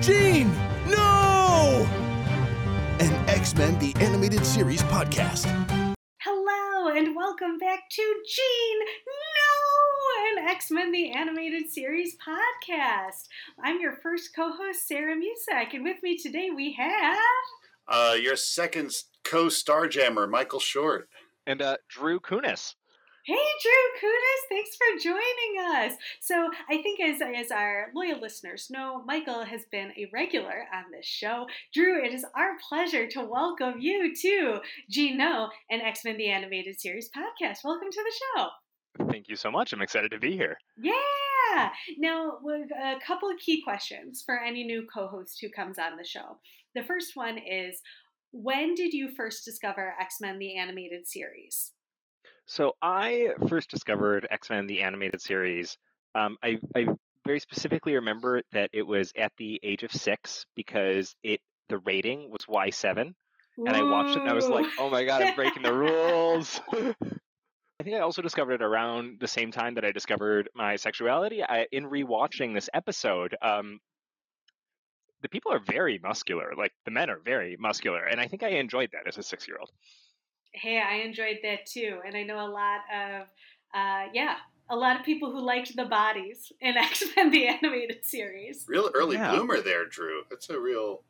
Jean! No! An X Men the Animated Series podcast. Hello, and welcome back to Jean No! An X Men the Animated Series podcast. I'm your first co host, Sarah Mucek, and with me today we have. Uh, your second co Starjammer, Michael Short. And uh, Drew Kunas. Hey, Drew Kunas, thanks for joining us. So, I think as, as our loyal listeners know, Michael has been a regular on this show. Drew, it is our pleasure to welcome you to Gino and X Men the Animated Series podcast. Welcome to the show. Thank you so much. I'm excited to be here. Yeah. Now, a couple of key questions for any new co host who comes on the show. The first one is When did you first discover X Men the Animated Series? So I first discovered X Men the animated series. Um, I, I very specifically remember that it was at the age of six because it the rating was Y seven, and I watched it and I was like, oh my god, I'm breaking the rules. I think I also discovered it around the same time that I discovered my sexuality. I, in rewatching this episode, um, the people are very muscular. Like the men are very muscular, and I think I enjoyed that as a six year old hey, I enjoyed that too. And I know a lot of, uh, yeah, a lot of people who liked the bodies in X Men the animated series. Real early yeah. bloomer there, Drew. That's a real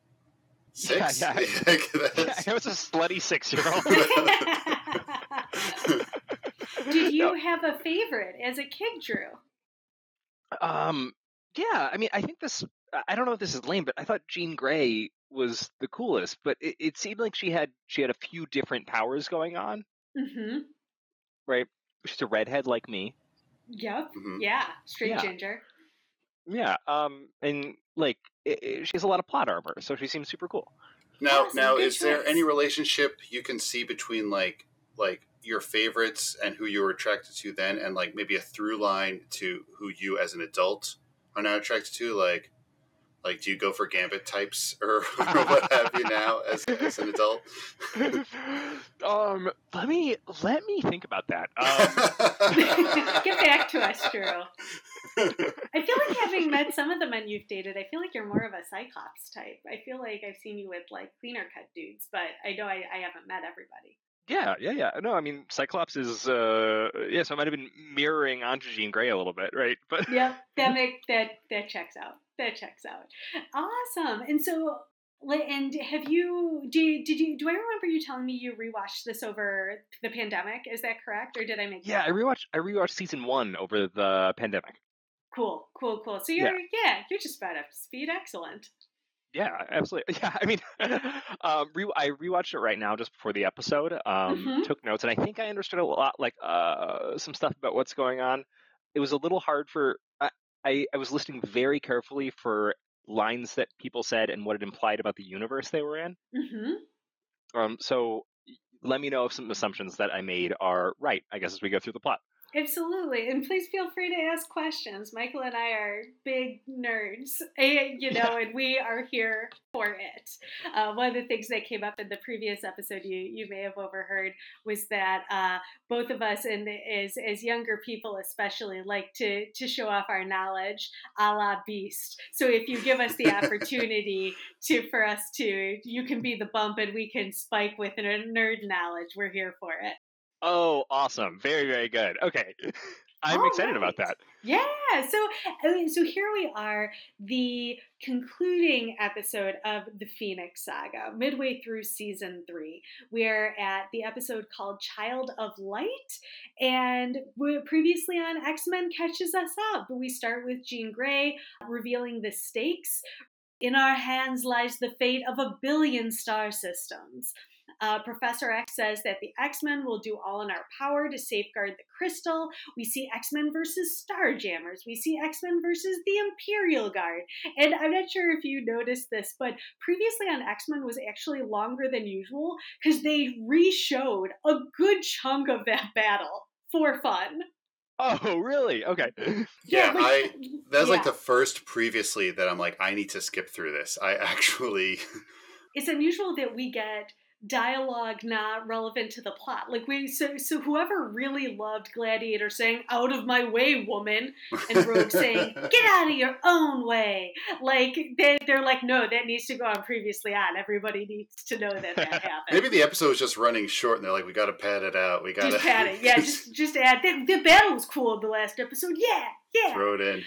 six. Yeah, yeah. yeah I was a slutty six year old. Did you no. have a favorite as a kid, Drew? Um, yeah. I mean, I think this. I don't know if this is lame, but I thought Jean Grey was the coolest, but it, it, seemed like she had she had a few different powers going on. Mm-hmm. Right? She's a redhead like me. Yep. Mm-hmm. Yeah. Straight yeah. ginger. Yeah. Um. And like, it, she has a lot of plot armor, so she seems super cool. Now, now, is choice. there any relationship you can see between like like your favorites and who you were attracted to then, and like maybe a through line to who you as an adult are now attracted to? Like, like, do you go for gambit types or, or what have you now as, as an adult? um, let me let me think about that. Um, Get back to us, Drew. I feel like having met some of the men you've dated, I feel like you're more of a Cyclops type. I feel like I've seen you with like cleaner cut dudes, but I know I, I haven't met everybody. Yeah, yeah, yeah. No, I mean Cyclops is uh yeah, so I might have been mirroring Jean Grey a little bit, right? But yeah, that make that that checks out that checks out. Awesome. And so, and have you did did you do I remember you telling me you rewatched this over the pandemic? Is that correct, or did I make? Yeah, I rewatched I rewatched season one over the pandemic. Cool, cool, cool. So you're yeah, yeah you're just about up to speed. Excellent. Yeah, absolutely. Yeah, I mean, um, re- I rewatched it right now just before the episode. Um, mm-hmm. Took notes, and I think I understood a lot, like uh, some stuff about what's going on. It was a little hard for I, I was listening very carefully for lines that people said and what it implied about the universe they were in. Mm-hmm. Um, so let me know if some assumptions that I made are right, I guess, as we go through the plot. Absolutely. And please feel free to ask questions. Michael and I are big nerds, you know, and we are here for it. Uh, one of the things that came up in the previous episode you, you may have overheard was that uh, both of us, and as, as younger people especially, like to, to show off our knowledge a la Beast. So if you give us the opportunity to for us to, you can be the bump and we can spike with nerd knowledge, we're here for it. Oh, awesome! Very, very good. Okay, I'm excited right. about that. Yeah. So, so here we are, the concluding episode of the Phoenix Saga, midway through season three. We're at the episode called "Child of Light," and previously on X Men catches us up. We start with Jean Grey revealing the stakes. In our hands lies the fate of a billion star systems. Uh, Professor X says that the X Men will do all in our power to safeguard the crystal. We see X Men versus Starjammers. We see X Men versus the Imperial Guard. And I'm not sure if you noticed this, but previously on X Men was actually longer than usual because they re showed a good chunk of that battle for fun. Oh, really? Okay. Yeah, yeah like, I that was yeah. like the first previously that I'm like, I need to skip through this. I actually It's unusual that we get dialogue not relevant to the plot. Like we so so whoever really loved Gladiator saying "out of my way, woman," and Rogue saying "get out of your own way," like they they're like, no, that needs to go on previously on. Everybody needs to know that that happened. Maybe the episode was just running short, and they're like, we got to pad it out. We got to just pad it. Yeah, just just add the, the battle was cool in the last episode. Yeah, yeah. throw it in.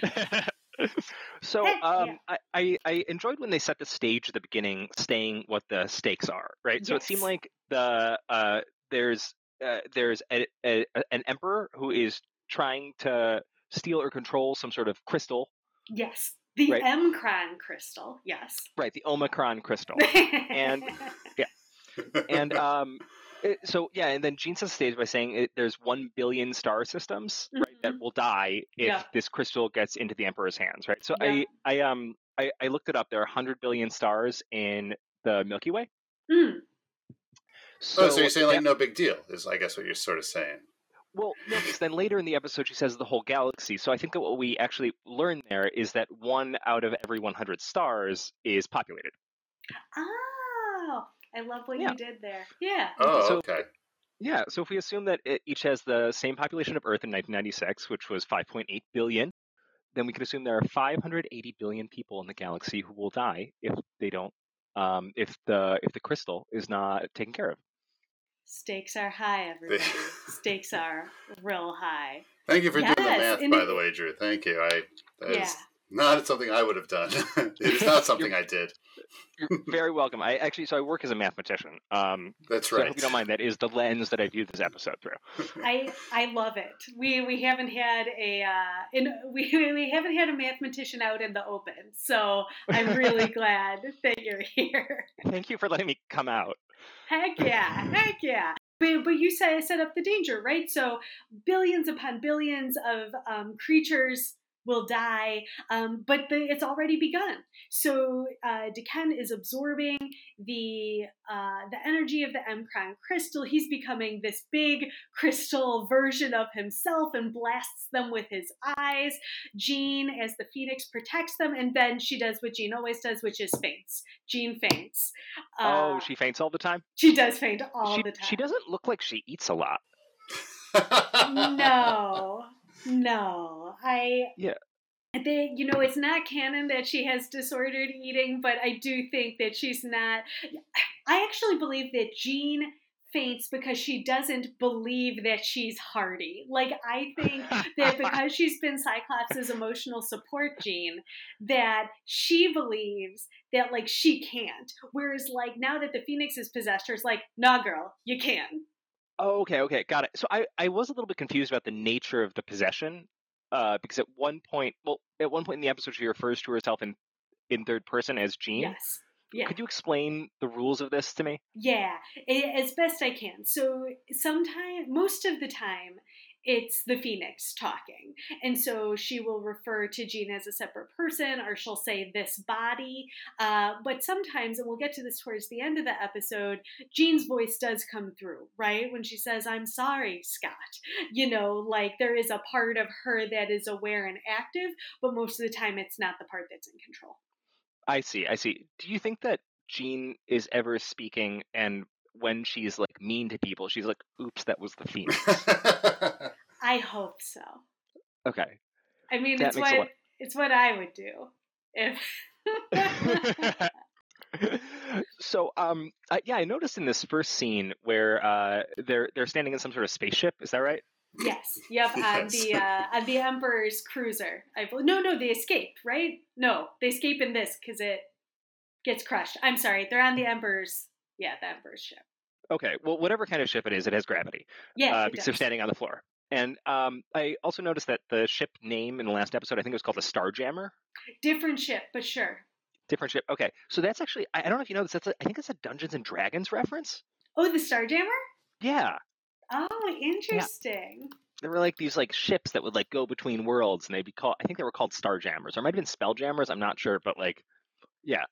So um, yeah. I, I, I enjoyed when they set the stage at the beginning, saying what the stakes are. Right. So it seemed like the uh, there's uh, there's a, a, an emperor who is trying to steal or control some sort of crystal. Yes, the Right. M'Kraan crystal. Yes. Right. The Omicron crystal. And- yeah, and um, it- so yeah, and then Jean sets the stage by saying it, there's one billion star systems right that Mhm. will die if Yeah. this crystal gets into the Emperor's hands. Right. So Yeah. I I um I, I looked it up. There are 100 billion stars in the Milky Way. Mm, So, oh, so you're saying like yeah, no big deal is I guess what you're sort of saying. well, no, because then later in the episode she says the whole galaxy. So I think that what we actually learn there is that one out of every 100 stars is populated. oh, I love what Yeah. you did there. Yeah. Oh, So- okay. Yeah, so if we assume that it each has the same population of Earth in 1996, which was 5.8 billion, then we can assume there are 580 billion people in the galaxy who will die if they don't, um, if the if the crystal is not taken care of. Stakes are high, everybody. Stakes are real high. Thank you for doing the math, by it- the way, Drew. Thank you. I that is Yeah. Not something I would have done. it is not something I did. You're very welcome. I actually, so I work as a mathematician. Um, That's so I right. hope you don't mind. That is the lens that I view this episode through. I I love it. We we haven't had a uh, in we we haven't had a mathematician out in the open, so I'm really glad that you're here. Thank you for letting me come out. Heck yeah, heck yeah. But, but you set, set up the danger, right? So billions upon billions of um, creatures will die, um, but the, it's already begun. So uh, D'Ken is absorbing the uh, the energy of the M'Kraan crystal. He's becoming this big crystal version of himself and blasts them with his eyes. Jean, as the phoenix, protects them, and then she does what Jean always does, which is faints. Jean faints. oh, Uh, she faints all the time. she does faint all she, the time. she doesn't look like she eats a lot. No, no. I Yeah. They, you know, it's not canon that she has disordered eating, but I do think that she's not. I actually believe that Jean faints because she doesn't believe that she's hardy. Like I think that because she's been Cyclops' emotional support Jean, that she believes that like she can't. Whereas like now that the Phoenix is possessed her, it's like, nah, girl, you can. Oh, okay, okay, got it. So I, I was a little bit confused about the nature of the possession, uh, because at one point, well, at one point in the episode, she refers to herself in in third person as Jean. Yes. Yeah. Could you explain the rules of this to me? Yeah, as best I can. So sometimes, most of the time, it's the phoenix talking, and so she will refer to Jean as a separate person, or she'll say this body. Uh, but sometimes, and we'll get to this towards the end of the episode, Jean's voice does come through, right? When she says, "I'm sorry, Scott," you know, like there is a part of her that is aware and active, but most of the time, it's not the part that's in control. I see, I see. Do you think that Jean is ever speaking, and when she's like mean to people, she's like, "Oops, that was the phoenix." I hope so. okay. I mean, That it's what lot- it's what I would do if. so um uh, yeah i noticed in this first scene where uh they're they're standing in some sort of spaceship is that right yes. Yep. On the uh, on the Emperor's cruiser. I bel no no they escape right. No they escape in this because it gets crushed. I'm sorry. They're on the Emperor's. Yeah, the Emperor's ship. okay well whatever kind of ship it is it has gravity Yeah. uh, because they're standing on the floor and um i also noticed that the ship name in the last episode i think it was called the starjammer Different ship, but sure. different ship okay so that's actually i, I don't know if you know this that's a, i think it's a dungeons and dragons reference Oh, the Starjammer. yeah Oh, interesting. there were like these like ships that would like go between worlds and they'd be called i think they were called starjammers or might have been spelljammers i'm not sure but like yeah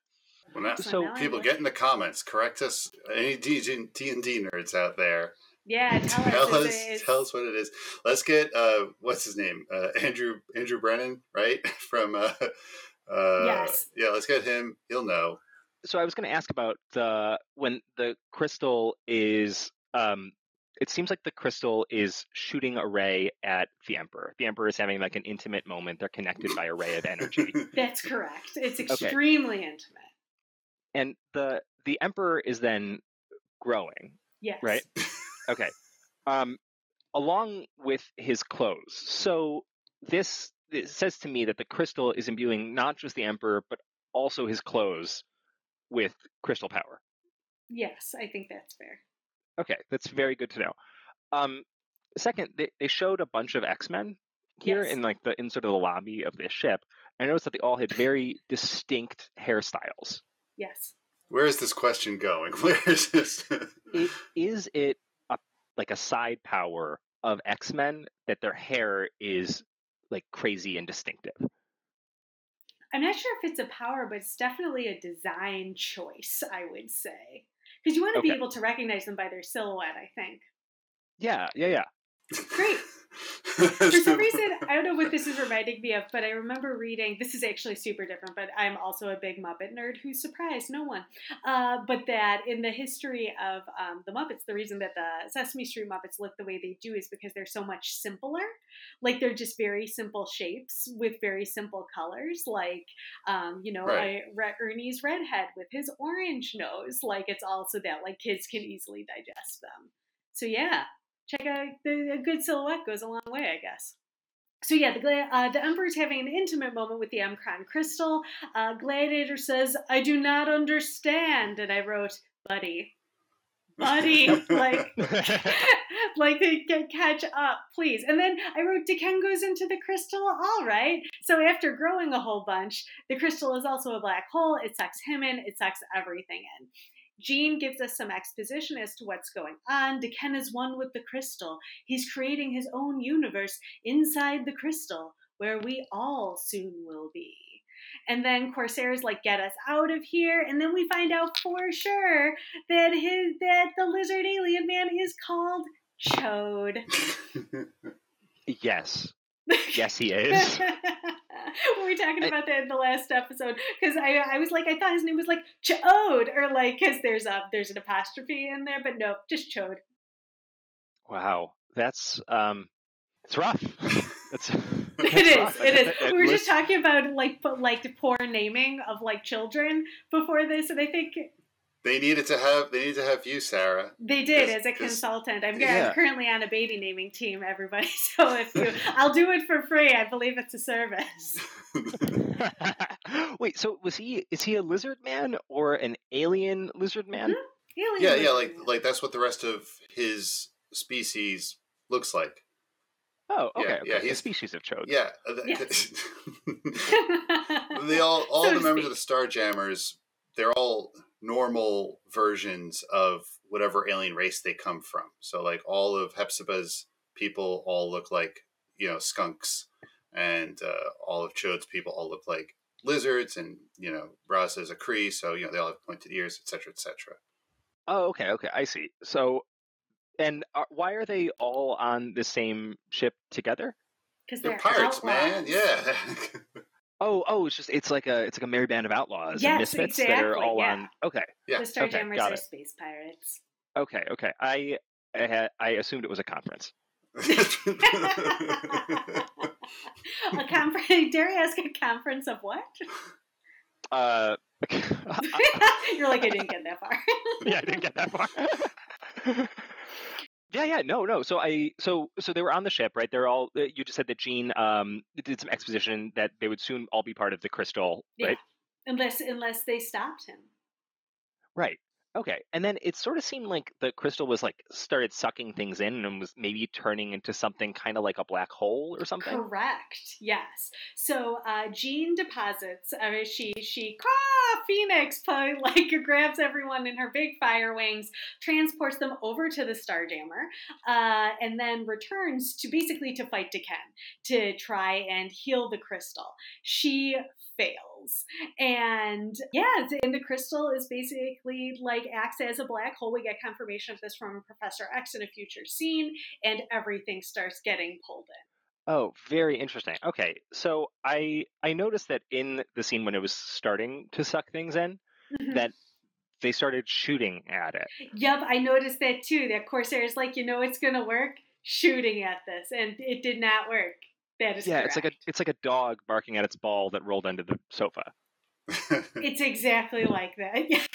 well, now, So, now people get in the comments. Correct us. Any D and D nerds out there? Yeah, tell, Tell us. us. is Tell us what it is. Let's get uh, what's his name? Uh, Andrew Andrew Brennan, right? From uh, uh, Yes. Yeah, let's get him. He'll know. so I was going to ask about the when the crystal is um it seems like the crystal is shooting a ray at the emperor. The emperor is having like an intimate moment. They're connected by a ray of energy. That's correct. It's extremely okay. intimate. And the the emperor is then growing. Yes. Right? okay. Um along with his clothes. So this it says to me that the crystal is imbuing not just the emperor but also his clothes with crystal power. Yes, I think that's fair. Okay, that's very good to know. Um, second, they, they showed a bunch of X Men here yes. in like the in sort of the lobby of this ship. I noticed that they all had very distinct hairstyles. Yes. Where is this question going? Where is this? it, is it a, like a side power of X Men that their hair is like crazy and distinctive? I'm not sure if it's a power, but it's definitely a design choice, I would say. Because you want to okay. be able to recognize them by their silhouette, I think. Yeah, yeah, yeah. Great. For some reason, I don't know what this is reminding me of, but I remember reading. This is actually super different, but I'm also a big Muppet nerd who surprised no one. Uh, but that in the history of um, the Muppets, the reason that the Sesame Street Muppets look the way they do is because they're so much simpler. Like they're just very simple shapes with very simple colors. Like, um, you know, right. I, Ernie's redhead with his orange nose. Like it's also that like kids can easily digest them. So yeah, check out the, a good silhouette goes a long way, I guess. So yeah, the uh, the Emperor's having an intimate moment with the M'Kraan crystal. Uh, Gladiator says, "I do not understand," and I wrote, "Buddy, buddy, like, like they can catch up, please." And then I wrote, "D'Ken goes into the crystal. All right." So after growing a whole bunch, the crystal is also a black hole. It sucks him in. It sucks everything in. Jean gives us some exposition as to what's going on. D'Ken is one with the crystal. He's creating his own universe inside the crystal, where we all soon will be. And then Corsair's like, get us out of here. And then we find out for sure that his that the lizard alien man is called Chode. yes. Yes, he is. we were talking about that in the last episode because I I was like I thought his name was like Chode or like because there's a there's an apostrophe in there, but no, just Chode. Wow, that's um, it's rough. It's, it is. Rough. It is. we were just talking about like like the poor naming of like children before this, and I think they needed to have they needed to have you, Sarah. They did as a consultant. I'm, yeah. I'm, currently on a baby naming team, everybody. So if you, I'll do it for free. I believe it's a service. Wait, so was he? Is he a lizard man or an alien lizard man? Mm-hmm. Alien yeah, yeah, like like that's what the rest of his species looks like. Oh, okay. Yeah, okay. yeah he's a species of chode. Yeah, yes. they all all so the members speak. of the Starjammers. They're all normal versions of whatever alien race they come from. So like all of Hepzibah's people all look like you know skunks, and uh, all of Chode's people all look like lizards, and you know Raza is a Kree, so you know they all have pointed ears, etc., etc. Oh, okay, okay, I see. So, and are, why are they all on the same ship together? Because they're, they're pirates, outlaws. man. Yeah. Oh, oh, it's just it's like a it's like a merry band of outlaws yes, and misfits exactly, that are all yeah. on. Okay, yeah, the Starjammers okay, are space pirates. Okay, okay. I I, had, I assumed it was a conference. a conference? Dare I ask a conference of what? Uh, You're like I didn't get that far. yeah, I didn't get that far. Yeah, yeah, no, no. So I, so, so they were on the ship, right? They're all. Uh, you just said that Jean um, did some exposition that they would soon all be part of the crystal, yeah. right? Unless, unless they stopped him. Right. Okay, and then it sort of seemed like the crystal was like started sucking things in and was maybe turning into something kind of like a black hole or something. Correct. Yes. So uh, Jean deposits. I mean, she she ah, Phoenix like grabs everyone in her big fire wings, transports them over to the Starjammer, uh, and then returns to basically to fight D'Ken to try and heal the crystal. She fails. And yeah, and the crystal is basically like acts as a black hole. We get confirmation of this from Professor X in a future scene, and everything starts getting pulled in. Oh, very interesting. Okay, so I I noticed that in the scene when it was starting to suck things in, Mhm. that they started shooting at it. Yep, I noticed that too. That Corsair is like, you know, it's gonna work, shooting at this, and it did not work. That is Yeah, it's like a it's like a dog barking at its ball that rolled into the sofa. It's exactly like that. Yes.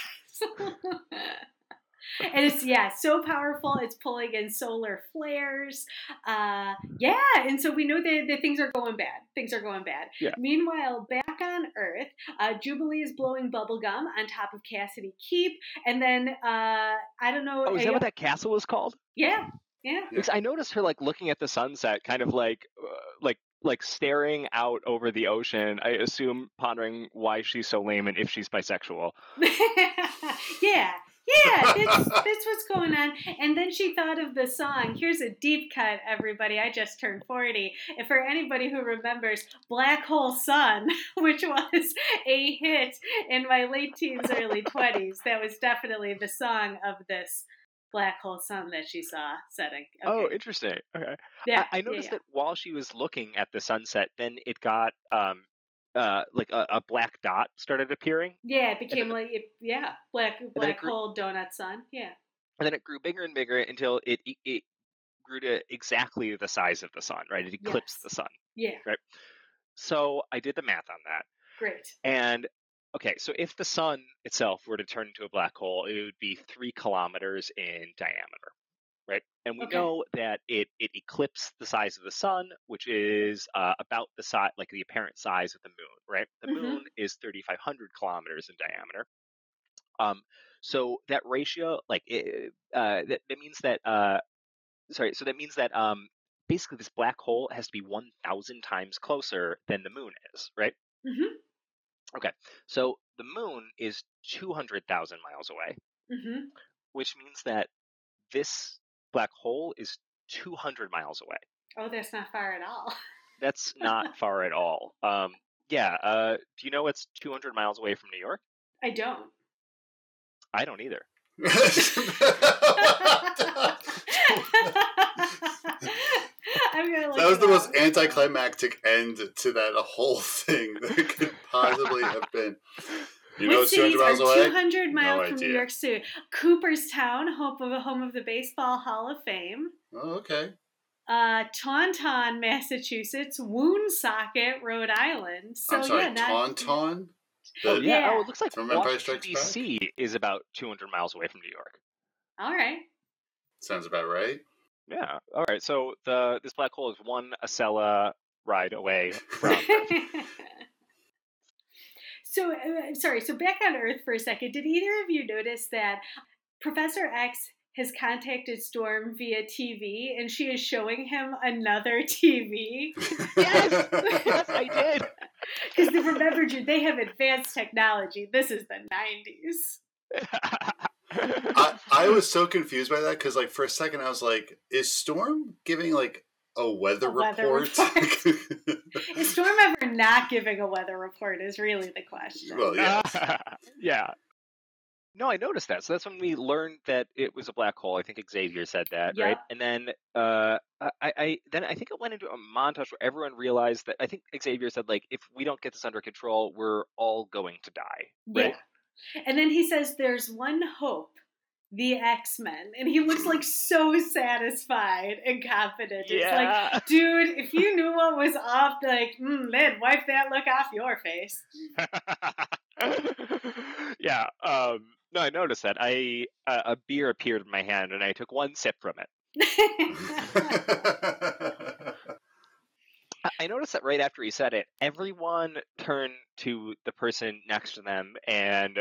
and it's yeah, so powerful. It's pulling in solar flares. Uh, yeah, and so we know that, that things are going bad. Things are going bad. Yeah. Meanwhile, back on Earth, uh, Jubilee is blowing bubblegum on top of Cassidy Keep, and then uh, I don't know. Oh, is that what that castle was called? Yeah, yeah. Because I noticed her like looking at the sunset, kind of like uh, like like staring out over the ocean. I assume pondering why she's so lame and if she's bisexual. yeah, yeah, that's, that's what's going on. And then she thought of the song. Here's a deep cut, everybody. I just turned 40. And for anybody who remembers Black Hole Sun, which was a hit in my late teens, early 20s, that was definitely the song of this Black Hole Sun that she saw setting. Oh, interesting. Okay. yeah, I, I noticed yeah, that while she was looking at the sunset, then it got um uh like a, a black dot started appearing, Yeah, it became like, it, yeah, Black, black grew- Hole Donut Sun. Yeah. and then it grew bigger and bigger until it it, it grew to exactly the size of the sun. Right, it eclipsed Yes. the sun. Yeah, Right. So I did the math on that, great. and okay, so if the sun itself were to turn into a black hole, it would be three kilometers in diameter, right? And we Okay. know that it it eclipsed the size of the sun, which is uh, about the size, like the apparent size of the moon, right? The Mhm. moon is 3,500 kilometers in diameter. Um, so that ratio, like, it, uh, that, that means that, uh, sorry, so that means that um, basically this black hole has to be 1,000 times closer than the moon is, right? Hmm So the moon is 200,000 miles away, hmm which means that this black hole is 200 miles away. Oh, that's not far at all. That's not far at all. Um, yeah. Uh, do you know what's 200 miles away from New York? I don't. I don't either. I'm gonna that was the most anticlimactic end to that whole thing that could possibly have been. You know, Which it's 200 cities miles are away. 200 miles from New. York City? Cooperstown, home of home of the Baseball Hall of Fame. Oh, okay. Uh, Taunton, Massachusetts. Woonsocket, Rhode Island. So I'm sorry, yeah, not, Tauntaun. Oh The- yeah. Yeah. Oh, it looks like From Washington D.C. is about 200 miles away from New York. All right. Sounds about right. Yeah. All right. So the this black hole is one Acela ride away from. so uh, sorry. So back on Earth for a second. Did either of you notice that Professor X has contacted Storm via TV, and she is showing him another TV? Yes! yes, I did. Because remember, Jude, they have advanced technology. This is the '90s. I, I was so confused by that because, like, for a second, I was like, "Is Storm giving like a weather A weather report?" Is Storm ever not giving a weather report? Is really the question. well, yeah. yeah. No, I noticed that. So that's when we learned that it was a black hole. I think Xavier said that, right? And then uh, I, I then I think it went into a montage where everyone realized that I think Xavier said like, if we don't get this under control, we're all going to die. Right? Yeah. And then he says, "There's one hope." The X Men, and he looks like so satisfied and confident. It's like, dude, if you knew what was off, like, mm, man, wipe that look off your face. yeah. Um, no, I noticed that. I uh, a beer appeared in my hand, and I took one sip from it. I noticed that right after he said it, everyone turned to the person next to them and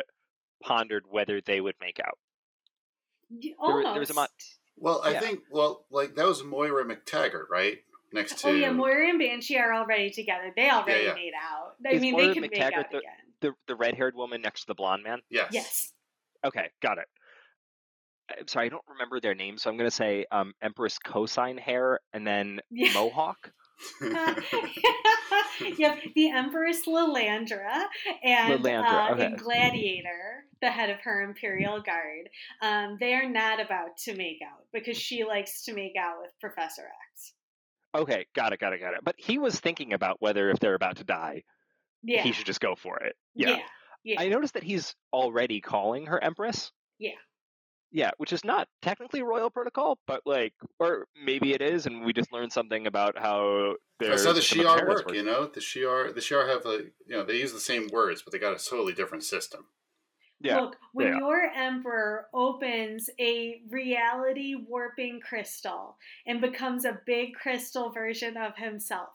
pondered whether they would make out. There Almost. were- there was a mo- well, I Yeah. think well, like that was Moira McTaggart, right? Next to Oh yeah, Moira and Banshee are already together. They already yeah. made out. I Is mean, Moira they can make McTaggart out the- again. The the red haired woman next to the blonde man. yes, Yes. Okay, got it. I'm sorry, I don't remember their names, so I'm gonna say um, Empress Cosine Hair and then Yeah. Yep, the Empress Lilandra and Lilandra, uh, okay. in Gladiator, the head of her Imperial Guard. Um, they are not about to make out because she likes to make out with Professor X. Okay, got it, got it, got it. But he was thinking about whether if they're about to die, Yeah. he should just go for it. Yeah. Yeah. I noticed that he's already calling her Empress. Yeah. Yeah, which is not technically royal protocol, but like, or maybe it is, and we just learned something about how That's how the system of Shi'ar inheritance work, you know. The Shi'ar, the Shi'ar have a, you know, they use the same words, but they got a totally different system. Yeah, Look, when Yeah. your emperor opens a reality warping crystal and becomes a big crystal version of himself,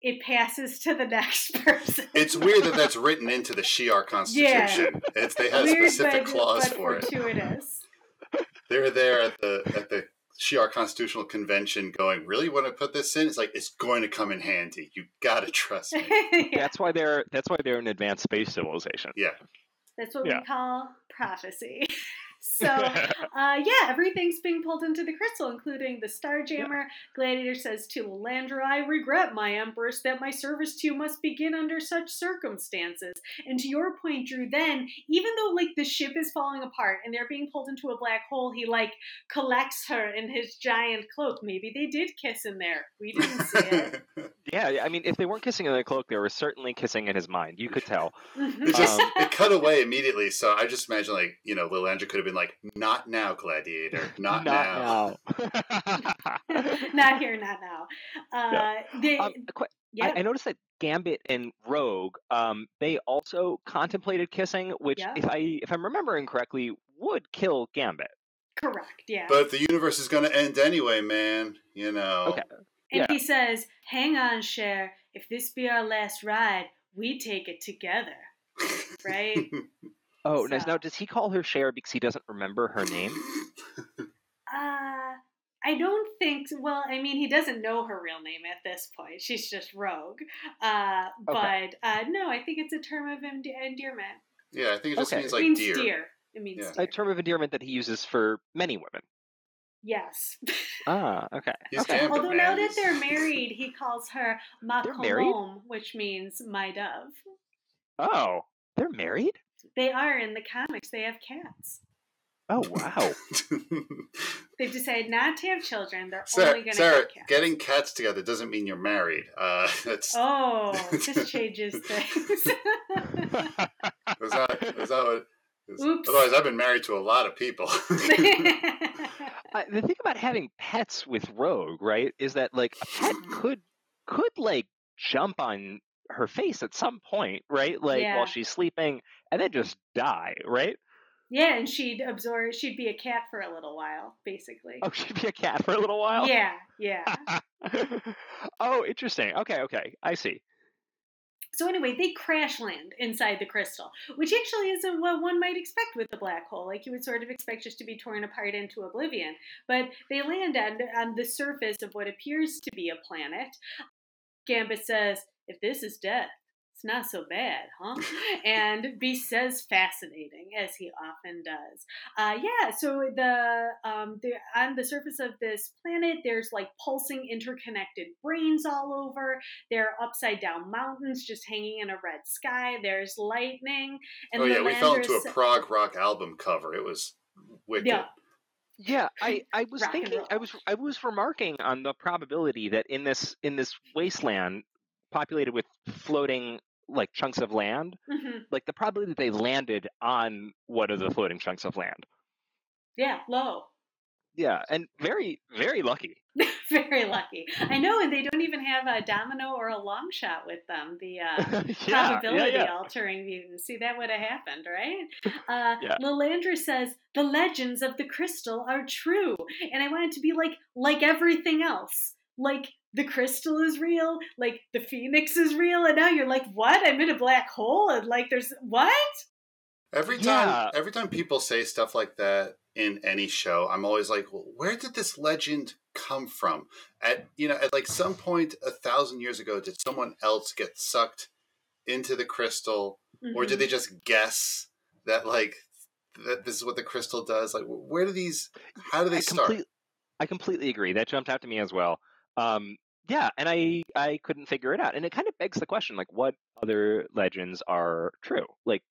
it passes to the next person. It's weird that that's written into the Shi'ar constitution. It's they have a Weird, specific but, clause but for it. fortuitous. They were there at the at the Shi'ar Constitutional Convention, going, "Really want to put this in?" It's like it's going to come in handy. You gotta trust me. yeah, that's why they're that's why they're an advanced space civilization. Yeah, that's what Yeah. we call prophecy. So, uh, yeah, everything's being pulled into the crystal, including the Starjammer. Gladiator says to Lilandra, I regret, my Empress, that my service to you must begin under such circumstances. And to your point, Drew, then, even though, like, the ship is falling apart and they're being pulled into a black hole, he, like, collects her in his giant cloak. Maybe they did kiss in there. We didn't see it. yeah, yeah, I mean, if they weren't kissing in the cloak, they were certainly kissing in his mind. You could tell. it just Um, it cut away immediately. So I just imagine like you know, Lilandra could have been like, "Not now, Gladiator. Not, now." now. not here, not now. Uh, they, um, a que- yeah, I, I noticed that Gambit and Rogue, um, they also contemplated kissing, which, Yeah. if I if I'm remembering correctly, would kill Gambit. correct, yeah. But the universe is going to end anyway, man. You know. Okay. And Yeah. he says, Hang on, Cher. If this be our last ride, we take it together. Right? Oh, nice. Now, does he call her Cher because he doesn't remember her name? uh, I don't think, well, I mean, he doesn't know her real name at this point. She's just Rogue. Uh, Okay. But uh, no, I think it's a term of ende- endearment. yeah, I think it just Okay. means it like means dear. dear. It means Yeah. dear. A term of endearment that he uses for many women. Yes. Ah, okay. He's okay. Gambit, Although now that they're married, he calls her Ma They're? Colombe, which means my dove. Oh, they're married? They are in the comics. They have cats. Oh, wow. They've decided not to have children. They're only going to Sarah have cats. getting cats together doesn't mean you're married. Uh, that's Oh, this changes things. that's not, that's not what. it's- Oops. Otherwise, I've been married to a lot of people. Uh, the thing about having pets with Rogue, right, is that like a pet could could like jump on her face at some point, right? Like Yeah. while she's sleeping, and then just die, right? yeah, and she'd absorb. She'd be a cat for a little while, basically. Oh, she'd be a cat for a little while. Yeah, yeah. oh, interesting. Okay, okay, I see. So anyway, they crash land inside the crystal, which actually isn't what one might expect with a black hole. Like you would sort of expect just to be torn apart into oblivion, but they land on on the surface of what appears to be a planet. Gambit says, "If this is death, it's not so bad, huh?" and Beast says, "Fascinating," as he often does. Uh, yeah, so the um, the on the surface of this planet, there's like pulsing, interconnected brains all over. There are upside down mountains just hanging in a red sky. There's lightning, and oh the yeah, we fell into a prog rock album cover. It was wicked. Yeah. Yeah, I, I was Rock thinking I was I was remarking on the probability that in this in this wasteland populated with floating like chunks of land, Mhm. like the probability that they landed on one of the floating chunks of land. Yeah, low. Yeah, and very very lucky. Very lucky. I know, and they don't even have a domino or a long shot with them. The uh, yeah, yeah, probability yeah. altering mutants. See, that would have happened, right? Uh, Yeah. Lilandra says the legends of the crystal are true, and I want it to be like like everything else. Like the crystal is real, like the phoenix is real, and now you're like, what? I'm in a black hole, and like there's what? Every time, Yeah. every time people say stuff like that in any show, I'm always like, well, where did this legend come from? At you know, at like some point a thousand years ago, did someone else get sucked into the crystal, or Mhm. did they just guess that like that this is what the crystal does? Like, where do these? How do they I start? complete- I completely agree. That jumped out to me as well. Um, yeah, and I I couldn't figure it out, and it kind of begs the question: like, what other legends are true? Like,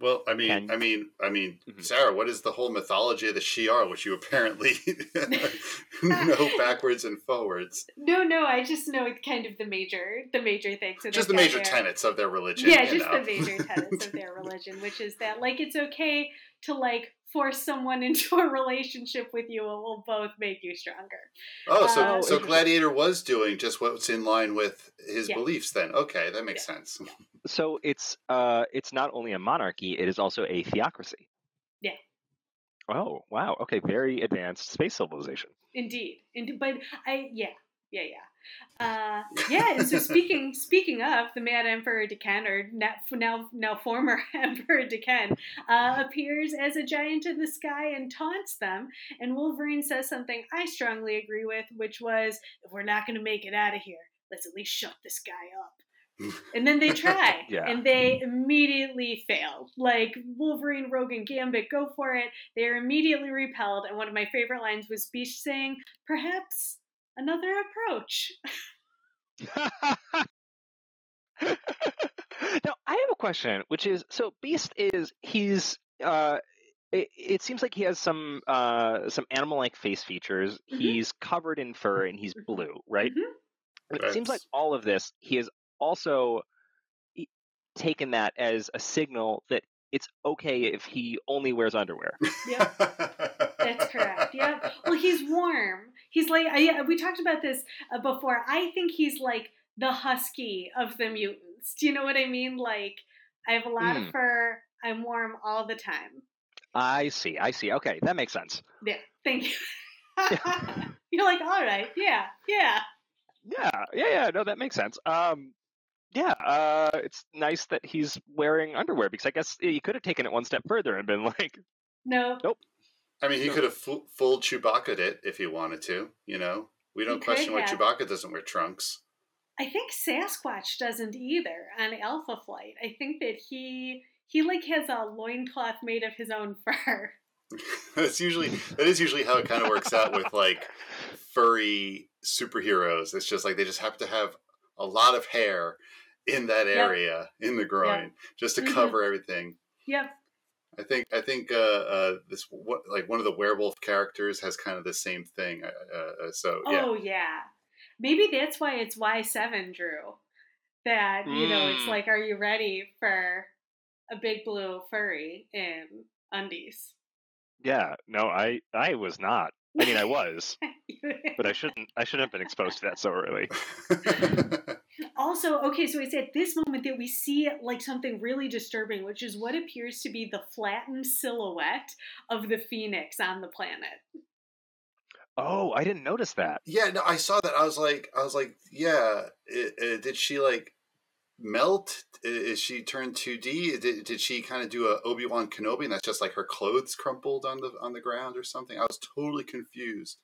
Well, I mean, Can- I mean, I mean, Mhm. Sarah, what is the whole mythology of the Shi'ar, which you apparently know backwards and forwards? No, no, I just know it's kind of the major, the major things So Just the major their- tenets of their religion. Yeah, just know. the major tenets of their religion, which is that like it's okay to like force someone into a relationship with you. It will both make you stronger. Oh, so Uh, so. Gladiator was doing just what's in line with his Yeah. beliefs. Then, okay, that makes sense. So it's uh it's not only a monarchy, it is also a theocracy. Yeah. Oh, wow. Okay, very advanced space civilization. Indeed, Indeed. But I, yeah, yeah, yeah, uh, yeah. And so speaking speaking of the Mad Emperor D'Ken, or now now, former Emperor D'Ken, uh, appears as a giant in the sky and taunts them. And Wolverine says something I strongly agree with, which was, "If we're not going to make it out of here, let's at least shut this guy up." And then they try, Yeah. and they immediately fail. Like Wolverine, Rogue, and Gambit go for it. They are immediately repelled. And one of my favorite lines was Beast saying, "Perhaps another approach." now I have a question, which is so Beast is he's uh it, it seems like he has some uh some animal like face features. Mhm. He's covered in fur and he's blue, right? Mhm. It seems like all of this he has also e- taken that as a signal that it's okay if he only wears underwear. Yep. That's correct. Yeah. Well, he's warm. He's like I, we talked about this uh, before. I think he's like the husky of the mutants. Do you know what I mean? Like I have a lot of Mm. fur. I'm warm all the time. I see. I see. Okay, that makes sense. Yeah. Thank you. You're like, all right. Yeah. Yeah. Yeah, yeah, yeah. No, that makes sense. Um, yeah, uh, it's nice that he's wearing underwear because I guess he could have taken it one step further and been like, No. No. I mean, he could have fu- full Chewbacca it if he wanted to. You know, we don't could question why. Chewbacca doesn't wear trunks. I think Sasquatch doesn't either on Alpha Flight. I think that he he like has a loincloth made of his own fur. That's usually that is usually how it kind of works out with like furry superheroes. It's just like they just have to have a lot of hair in that Yep. area in the groin just to Mhm. cover everything. Yep. I think I think uh, uh, this what like one of the werewolf characters has kind of the same thing. Uh, uh, so yeah, Oh yeah. Maybe that's why it's Y seven, Drew. That you know, it's Mm. like, are you ready for a big blue furry in undies? "Yeah, no, I, I was not. I mean, I was, but I shouldn't. I shouldn't have been exposed to that so early." also, okay, so it's at this moment that we see like something really disturbing, which is what appears to be the flattened silhouette of the phoenix on the planet. Oh, I didn't notice that. yeah. No, I saw that. I was like, I was like, yeah. i i did she like melt? Is she turned two D? Did, did she kind of do a Obi Wan Kenobi, and that's just like her clothes crumpled on the on the ground or something? I was totally confused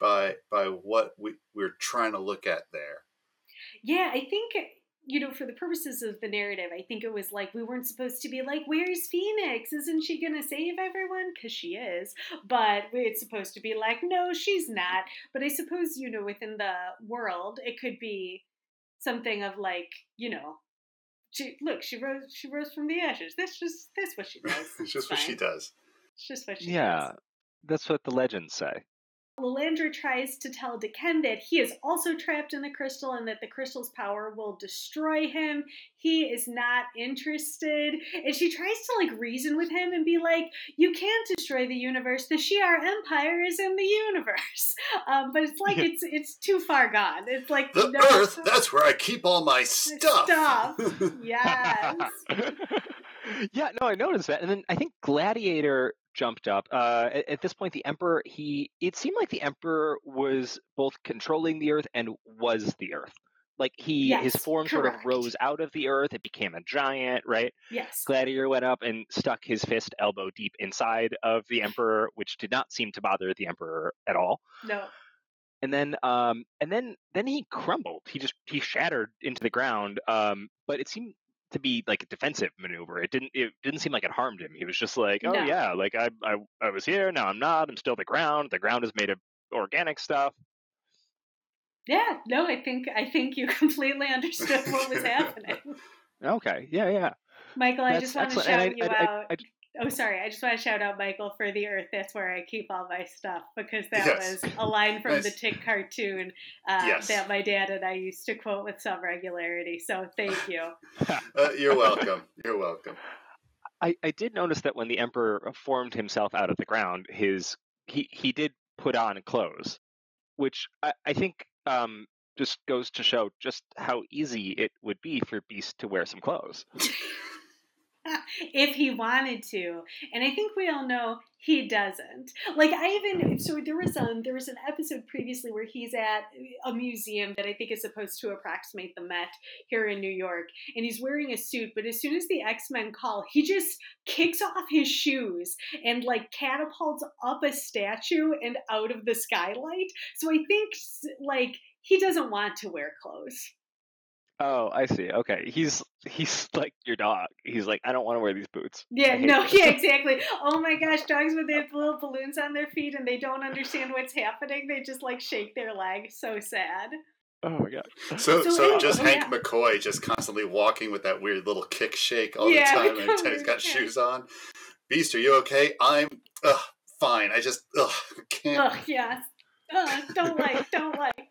by by what we we're trying to look at there. Yeah, I think you know, for the purposes of the narrative, I think it was like we weren't supposed to be like, "Where's Phoenix? Isn't she gonna save everyone?" Because she is, but it's supposed to be like, "No, she's not." But I suppose you know, within the world, it could be something of like, you know, she look, she rose, she rose from the ashes. That's just that's what she does. it's just what she does. It's just what she Yeah, does. that's what the legends say. Lilandra tries to tell D'Ken that he is also trapped in the crystal and that the crystal's power will destroy him. He is not interested. And she tries to like reason with him and be like, You can't destroy the universe. The Shi'ar Empire is in the universe. Um, but it's like it's it's too far gone. It's like The no, Earth, that's where I keep all my stuff. Stuff. Yes. yeah, no, I noticed that, and then I think Gladiator jumped up. Uh, at, at this point, the Emperor he it seemed like the Emperor was both controlling the Earth and was the Earth. Like he his Yes, form sort of rose out of the Earth. It became a giant, right? Yes. Gladiator went up and stuck his fist elbow deep inside of the Emperor, which did not seem to bother the Emperor at all. No. and then um and then then he crumbled he just he shattered into the ground um but it seemed to be like a defensive maneuver it didn't it didn't seem like it harmed him he was just like oh No. yeah like I, I i was here now i'm not i'm still the ground the ground is made of organic stuff Yeah, no, I think I think you completely understood what was happening. okay yeah yeah Michael, I just want to shout And you I- I- out. I- oh, sorry. I just want to shout out Michael for the Earth. That's where I keep all my stuff because that Yes. was a line from the Tick cartoon uh, Yes. that my dad and I used to quote with some regularity. So thank you. Uh, you're welcome. You're welcome. I, I did notice that when the emperor formed himself out of the ground, his he he did put on clothes, which I, I think um, just goes to show just how easy it would be for Beast to wear some clothes. if he wanted to and i think we all know he doesn't. Like i even so there was um there was an episode previously where he's at a museum that i think is supposed to approximate the met here in new york and he's wearing a suit but as soon as the x-men call he just kicks off his shoes and like catapults up a statue and out of the skylight. So i think like he doesn't want to wear clothes. Oh, I see. Okay, he's he's like your dog. He's like, I don't want to wear these boots. Yeah, no, this." yeah, exactly. Oh my gosh, dogs when they have little balloons on their feet and they don't understand what's happening, they just like shake their leg. So sad. Oh my god. So, So so, anyway, just oh, Hank yeah. McCoy just constantly walking with that weird little kick shake all Yeah, the time, and he's got shoes on. Beast, are you okay? I'm ugh, fine. I just ugh, can't. Ugh, yes. Ugh, don't like, don't like.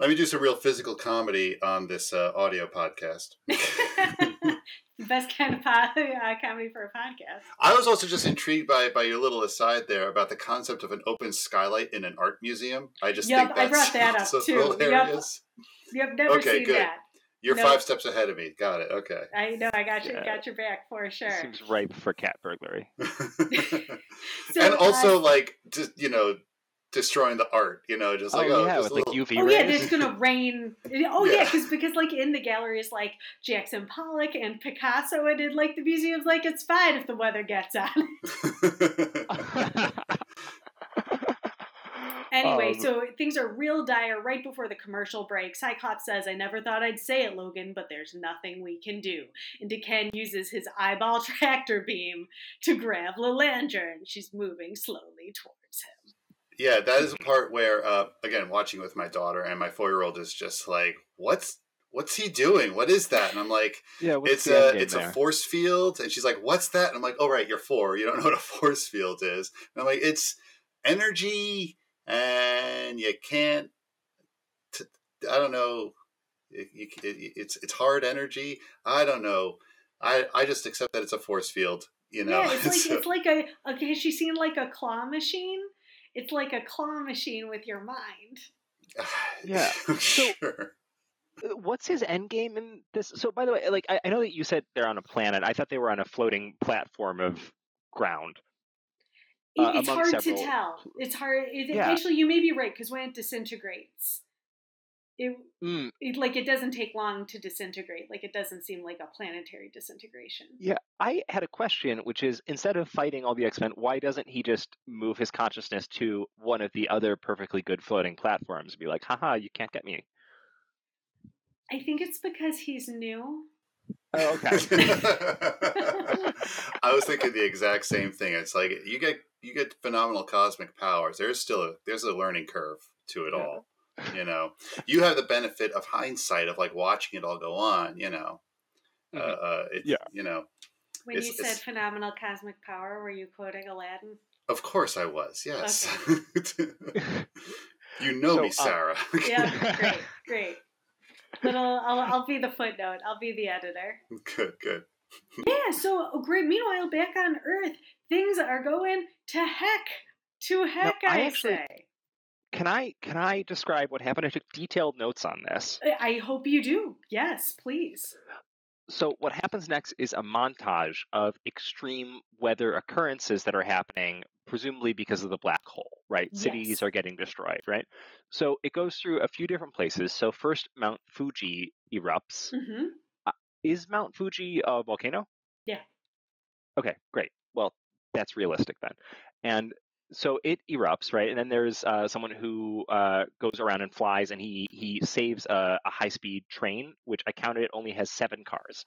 Let me do some real physical comedy on this uh, audio podcast. The best kind of po- uh, comedy for a podcast. I was also just intrigued by by your little aside there about the concept of an open skylight in an art museum. I just Yep, think I that's brought that up, so too. Yep. hilarious. You've never Okay, seen good. that. You're No. five steps ahead of me. Got it. Okay. I know. I got you. Yeah. Got your back for sure. Seems ripe for cat burglary. So, and also uh, like just you know destroying the art you know just like oh oh, yeah, just with a like little- UV Oh rays. yeah, it's gonna rain. Oh yeah, Yeah. because because like in the galleries like Jackson Pollock and Picasso, and in like the museums, like it's fine if the weather gets on. Anyway, Um, so things are real dire right before the commercial break. Cyclops says, I never thought I'd say it, Logan, but there's nothing we can do. And Ken uses his eyeball tractor beam to grab Lilandra, and she's moving slowly towards him. Yeah that is a part where uh again watching with my daughter and my four-year-old is just like what's what's he doing? What is that? And i'm like yeah, it's a it's there? a force field. And she's like what's that? And i'm like oh right you're four. You don't know what a force field is. And i'm like it's energy and you can't t- i don't know. It, you, it, it's it's hard energy. I don't know. I i just accept that it's a force field you know? Yeah, it's like So- it's like a okay, has she seen like a claw machine? It's like a claw machine with your mind. Yeah. So- sure. Uh, What's his end game in this? So, by the way, like I, I know that you said they're on a planet. I thought they were on a floating platform of ground. It- Uh, it's among hard to tell. It's hard. It, Yeah. Actually, you may be right because when it disintegrates, it, Mm, it like it doesn't take long to disintegrate. Like it doesn't seem like a planetary disintegration. yeah, I had a question, which is instead of fighting all the X Men, why doesn't he just move his consciousness to one of the other perfectly good floating platforms? And be like, haha, you can't get me. I think it's because he's new. Oh, okay. I was thinking the exact same thing. It's like you get you get phenomenal cosmic powers. There's still a there's a learning curve to it Yeah. all. You know, you have the benefit of hindsight of like watching it all go on. You know, uh, Mhm. uh, it, Yeah. You know, When It's- you said it's- phenomenal cosmic power, were you quoting Aladdin? of course I was. Yes. you know So, me, um, Sarah. Yeah, great, great. Little, I'll, I'll be the footnote. I'll be the editor. good. Good. Yeah. So oh, great. Meanwhile, back on Earth, things are going to heck. To heck, I I, actually- say. Can I can I describe what happened? I took detailed notes on this. I- hope you do. Yes, please. So what happens next is a montage of extreme weather occurrences that are happening, presumably because of the black hole, right? Cities are getting destroyed, right? So it goes through a few different places. So first, Mount Fuji erupts. hmm Is Mount Fuji a volcano? Yeah. Okay, great. Well, that's realistic then. And so it erupts, right? And then there's uh, someone who uh, goes around and flies, and he he saves a, a high speed train, which I counted it only has seven cars.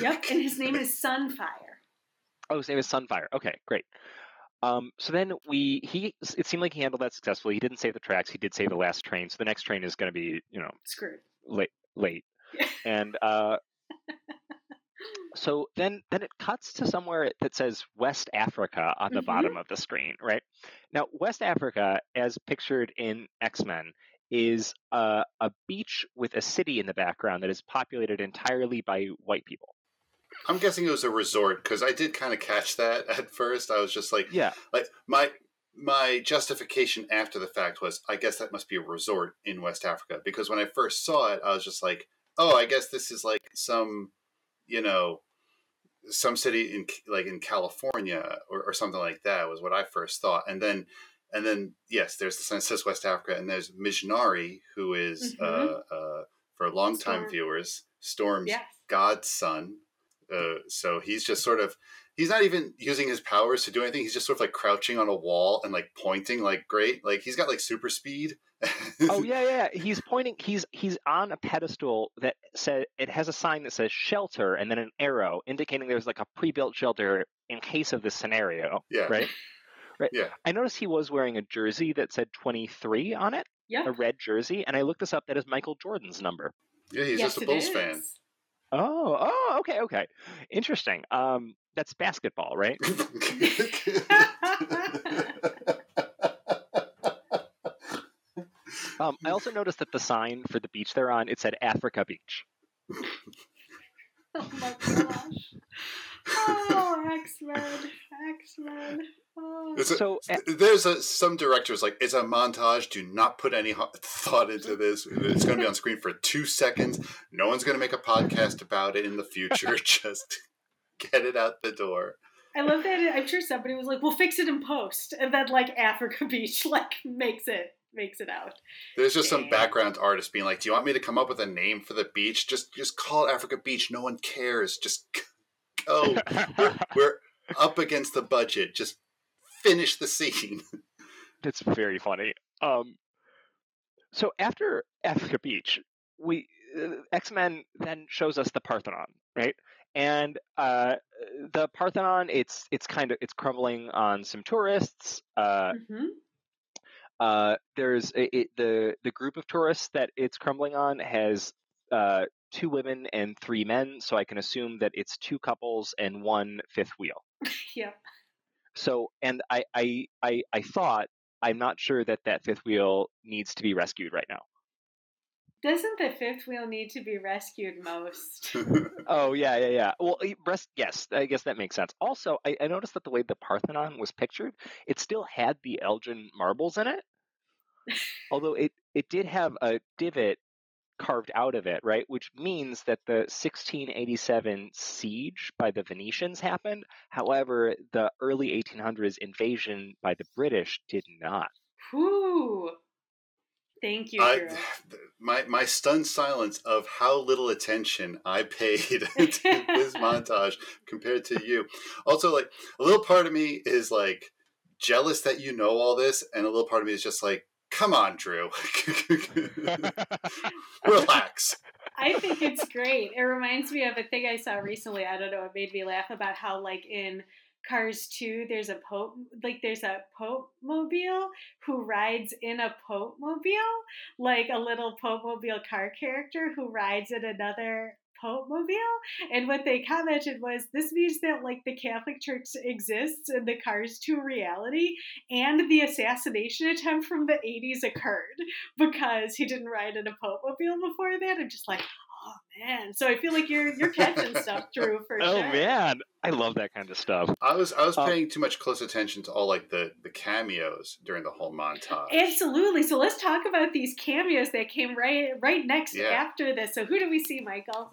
Yep. And his name is Sunfire. Oh, his name is Sunfire. Okay, great. Um, so then we he it seemed like he handled that successfully. He didn't save the tracks. He did save the last train. So the next train is going to be you know Screwed. late late, and uh, so then then it cuts to somewhere that says West Africa on the Mhm. bottom of the screen, right? Now, West Africa, as pictured in X Men, is a, a beach with a city in the background that is populated entirely by white people. I'm guessing it was a resort because I did kind of catch that at first. I was just like, Yeah, like my my justification after the fact was, I guess that must be a resort in West Africa because when I first saw it, I was just like, oh, I guess this is like some, you know, some city in like in California or, or something like that was what I first thought, and then. And then, yes, there's the says West Africa, and there's Mjnari, who is, Mhm. uh, uh, for longtime Storm. viewers, Storm's Yes. godson. Uh, so he's just sort of he's not even using his powers to do anything. He's just sort of like crouching on a wall and like pointing like great. Like he's got like super speed. Oh yeah, yeah. He's pointing. He's he's on a pedestal that said it has a sign that says shelter and then an arrow indicating there's like a pre-built shelter in case of this scenario. Yeah. Right. Right. Yeah. I noticed he was wearing a jersey that said 23 on it, Yep. a red jersey, and I looked this up. That is Michael Jordan's number. Yeah, he's yes, just a it Bulls fan. Oh, oh, okay, okay, interesting. Um, that's basketball, right? Um, I also noticed that the sign for the beach they're on it said Africa Beach. Oh my gosh. Oh, X Men. X Men. Oh. It's a- So, uh, There's a some directors like it's a montage. Do not put any thought into this. It's going to be on screen for two seconds. No one's going to make a podcast about it in the future. Just get it out the door. I love that. I'm sure somebody was like, "We'll fix it in post," and then like Africa Beach like makes it makes it out. There's just some background artist being like, "Do you want me to come up with a name for the beach? Just just call it Africa Beach. No one cares. Just go. we're, we're up against the budget. Just finish the scene." That's very funny. Um, so after Africa Beach, we uh, X Men then shows us the Parthenon, right? And uh, the Parthenon, it's it's kind of it's crumbling on some tourists. Uh, hmm uh, there's it, it, the the group of tourists that it's crumbling on has uh, two women and three men, so I can assume that it's two couples and one fifth wheel. Yeah. So, and I, I, I, I thought I'm not sure that that fifth wheel needs to be rescued right now. Doesn't the fifth wheel need to be rescued most? Oh yeah, yeah, yeah. Well, rest. Yes, I guess that makes sense. Also, I, I noticed that the way the Parthenon was pictured, it still had the Elgin marbles in it, although it it did have a divot carved out of it, right? Which means that the 1687 siege by the Venetians happened. However, the early 1800s invasion by the British did not. Whew. Thank you, Drew. my my stunned silence of how little attention I paid to this montage compared to you. Also, like a little part of me is like jealous that you know all this, and a little part of me is just like, come on, Drew, relax. I think it's great. It reminds me of a thing I saw recently. I don't know. It made me laugh about how, like in Cars 2, there's a Pope, like there's a Pope mobile who rides in a Pope mobile, like a little Pope mobile car character who rides in another Pope mobile. And what they commented was this means that like the Catholic Church exists in the Cars 2 reality, and the assassination attempt from the 80s occurred because he didn't ride in a Pope mobile before that. I'm just like, oh man. So I feel like you're you're catching stuff, Drew, for Oh sure. Oh man, I love that kind of stuff. I was I was Um, paying too much close attention to all like the the cameos during the whole montage. Absolutely. So let's talk about these cameos that came right right next Yeah. after this. So who do we see, Michael?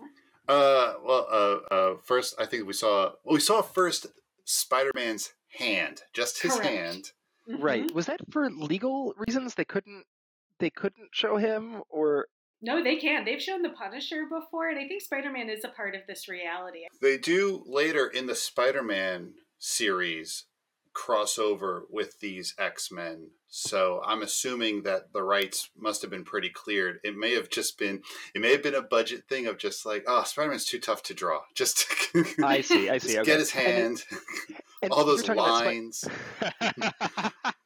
Uh, well, uh, uh, first I think we saw well, we saw first Spider Man's hand, just his Correct. hand. Right? Mhm. Was that for legal reasons? They couldn't they couldn't show him, or No, they can. They've shown the Punisher before, and I think Spider Man is a part of this reality. They do later in the Spider Man series crossover with these X Men. So I'm assuming that the rights must have been pretty cleared. It may have just been it may have been a budget thing of just like, ah, oh, Spider Man's too tough to draw. Just I see, I see. just okay. get his hand, and all those you're talking about Spi- lines.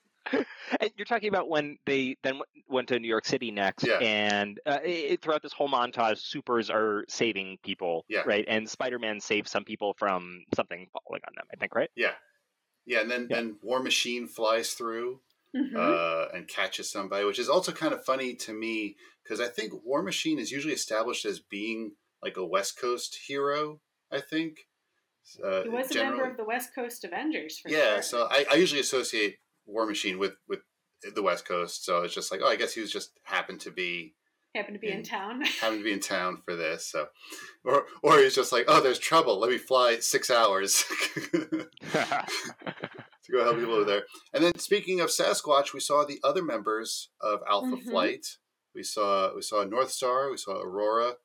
and you're talking about when they then went to New York City next, Yeah. and uh, it, throughout this whole montage, supers are saving people, Yeah. right? And Spider-Man saves some people from something falling on them. I think, right? Yeah, yeah, and then Yeah. then War Machine flies through Mhm. uh, and catches somebody, which is also kind of funny to me because I think War Machine is usually established as being like a West Coast hero. I think. Uh, he was a generally. member of the West Coast Avengers for yeah, sure. so I, I usually associate War Machine with with the West Coast, so it's just like, oh, I guess he was just happened to be happened to be in in- town. happened to be in town for this, so or or he's just like, oh, there's trouble. Let me fly six hours to go help people over there. And then speaking of Sasquatch, we saw the other members of Alpha Mhm. Flight. We saw we saw Northstar. We saw Aurora.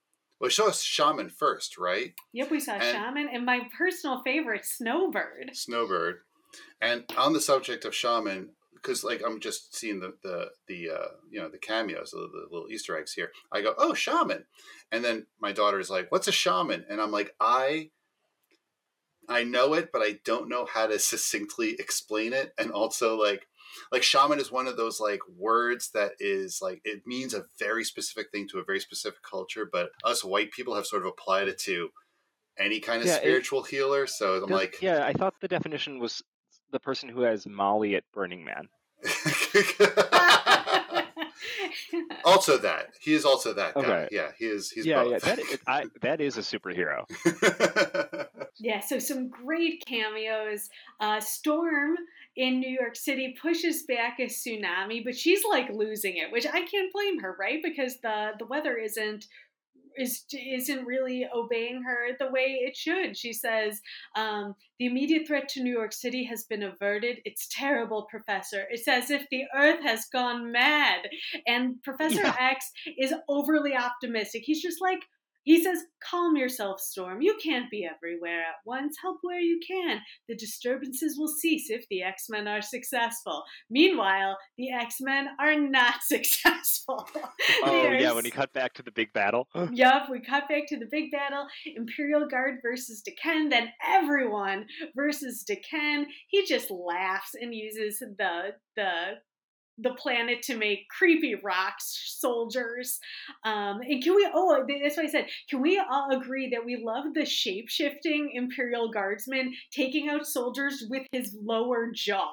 Well, we saw Shaman first, right? Yep, we saw And- Shaman and my personal favorite, Snowbird. Snowbird. And on the subject of Shaman, because like I'm just seeing the the the uh, you know the cameos, the, the little Easter eggs here. I go, oh, Shaman, and then my daughter's like, what's a shaman? And I'm like, I. I know it, but I don't know how to succinctly explain it. And also, like, like shaman is one of those like words that is like it means a very specific thing to a very specific culture. But us white people have sort of applied it to any kind of Yeah, it- spiritual healer. So I'm like, yeah, I thought the definition was the person who has Molly at Burning Man. also that he is also that guy. Okay. Yeah, he is. He's yeah, both. yeah, that is, I, that is a superhero. yeah, so some great cameos. Uh, Storm in New York City pushes back a tsunami, but she's like losing it, which I can't blame her, right? Because the the weather isn't is isn't really obeying her the way it should. She says, um, "The immediate threat to New York City has been averted. It's terrible, Professor. It's as if the Earth has gone mad." And Professor Yeah. X is overly optimistic. He's just like. He says, Calm yourself, Storm. You can't be everywhere at once. Help where you can. The disturbances will cease if the X Men are successful. Meanwhile, the X Men are not successful. Oh yeah, when he cut back to the big battle. Yup, we cut back to the big battle Imperial Guard versus D'Ken, then everyone versus D'Ken. He just laughs and uses the the the planet to make creepy rocks soldiers. Um, and can we, oh, that's what I said. Can we all agree that we love the shape shifting Imperial Guardsman taking out soldiers with his lower jaw?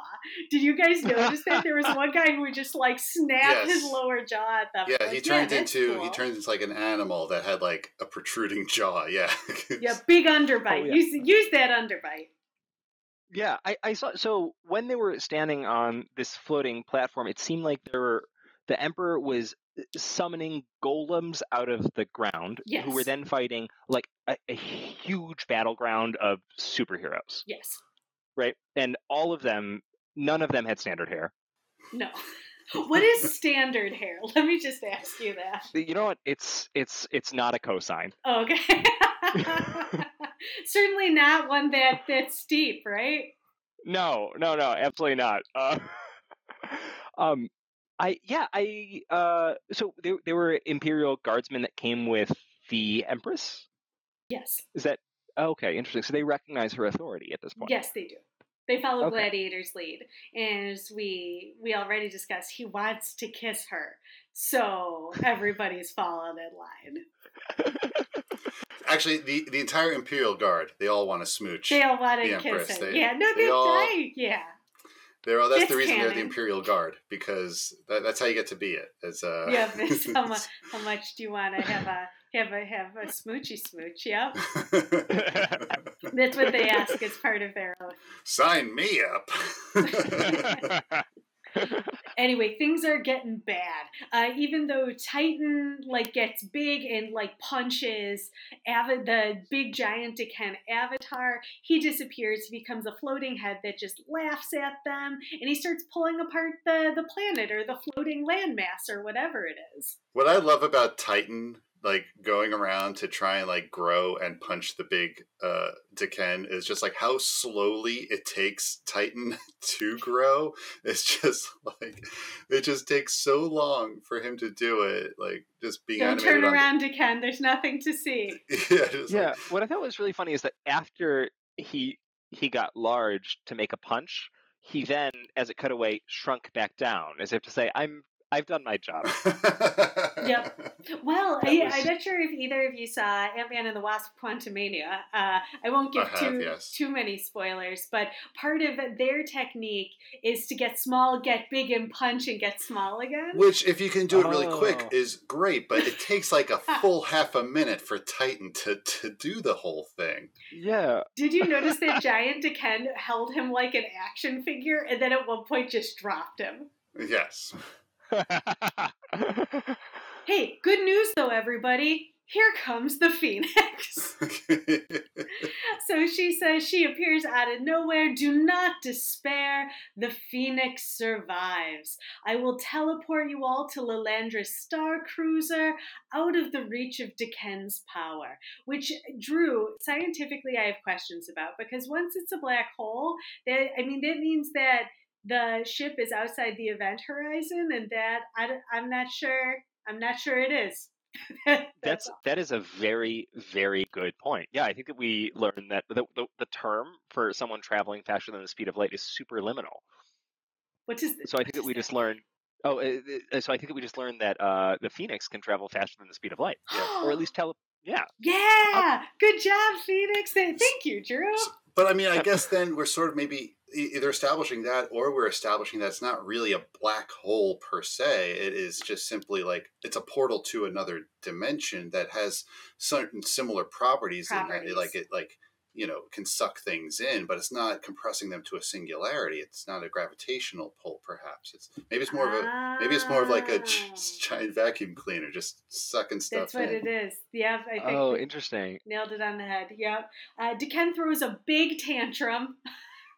Did you guys notice that? There was one guy who would just like snap his lower jaw at them. yeah, Like, he turns that's into he cool. turns into like an animal that had like a protruding jaw. Yeah. Yeah, big underbite. Oh, yeah. Use use that underbite. Yeah, I, I saw. So when they were standing on this floating platform, it seemed like there were the Emperor was uh, summoning golems out of the ground, yes. who were then fighting like a, a huge battleground of superheroes, Yes. right? And all of them, none of them had standard hair. No. What is standard hair? Let me just ask you that. You know what? It's it's it's not a cosine. Okay. Certainly not one that that's steep, right? No, no, no, absolutely not. Uh, um, I yeah, I uh, so there there were Imperial Guardsmen that came with the Empress. Yes. Is that okay? Interesting. So they recognize her authority at this point. Yes, they do. They follow Okay. Gladiator's lead, and as we we already discussed, he wants to kiss her, so everybody's following in line. Actually, the the entire Imperial Guard they all want to smooch. They all want to kiss they- yeah, no, they they, all- yeah. They're all, that's It's the reason they're the. Imperial Guard because that, that's how you get to be it. As uh, Yeah, how much how much do you want to have a have a have a smoochy smooch? Yep, that's what they ask as part of their oath. Sign me up. Anyway, things are getting bad. Uh, even though Titan like gets big and like punches Ava- the big giant D'Ken Avatar, he disappears. He becomes a floating head that just laughs at them, and he starts pulling apart the the planet or the floating landmass or whatever it is. what I love about Titan, like going around to try and like grow and punch the big uh D'Ken, is just like how slowly it takes Titan to grow. It's just like it just takes so long for him to do it. Like just being Don't turn around around, D'Ken. There's nothing to see. Yeah, just yeah. like- What I thought was really funny is that after he he got large to make a punch, he then, as it cut away, shrunk back down, as if to say, "I'm I've done my job." Yep. Well, I, was- I'm not sure if either of you saw Ant Man and the Wasp: Quantumania. Uh, I won't give I have, too yes. too many spoilers, but part of their technique is to get small, get big, and punch, and get small again. Which, if you can do it really quick, Oh. is great, but it takes like a full half a minute for Titan to, to do the whole thing. Yeah. Did you notice that Giant D'Ken held him like an action figure, and then at one point just dropped him? Yes. Hey, good news though, everybody. Here comes the Phoenix. So she says she appears out of nowhere. Do not despair. The Phoenix survives. I will teleport you all to Lilandra's star cruiser out of the reach of D'Ken's power. Which, Drew, scientifically, I have questions about because once it's a black hole, that I mean, that means that the ship is outside the event horizon, and that I, I'm not sure. I'm not sure it is. That's all. that is a very very good point. Yeah, I think that we learned that the, the the term for someone traveling faster than the speed of light is superluminal. what is? So I think that we just learned. Oh, uh, uh, so I think that we just learned that uh, the phoenix can travel faster than the speed of light, or at least tele. Yeah, Yeah, good job, Phoenix. Thank you, Drew. But I mean, I uh, guess then we're sort of maybe either establishing that or we're establishing that it's not really a black hole per se. It is just simply like it's a portal to another dimension that has certain similar properties, in Properties. that. Like it, like you know, can suck things in, but it's not compressing them to a singularity. It's not a gravitational pull, perhaps. It's maybe it's more of a maybe it's more of like a Ah. giant vacuum cleaner, just sucking stuff That's what in. it is. Yep, I think Oh, interesting. nailed it on the head. Yep. Uh, D'Ken throws a big tantrum.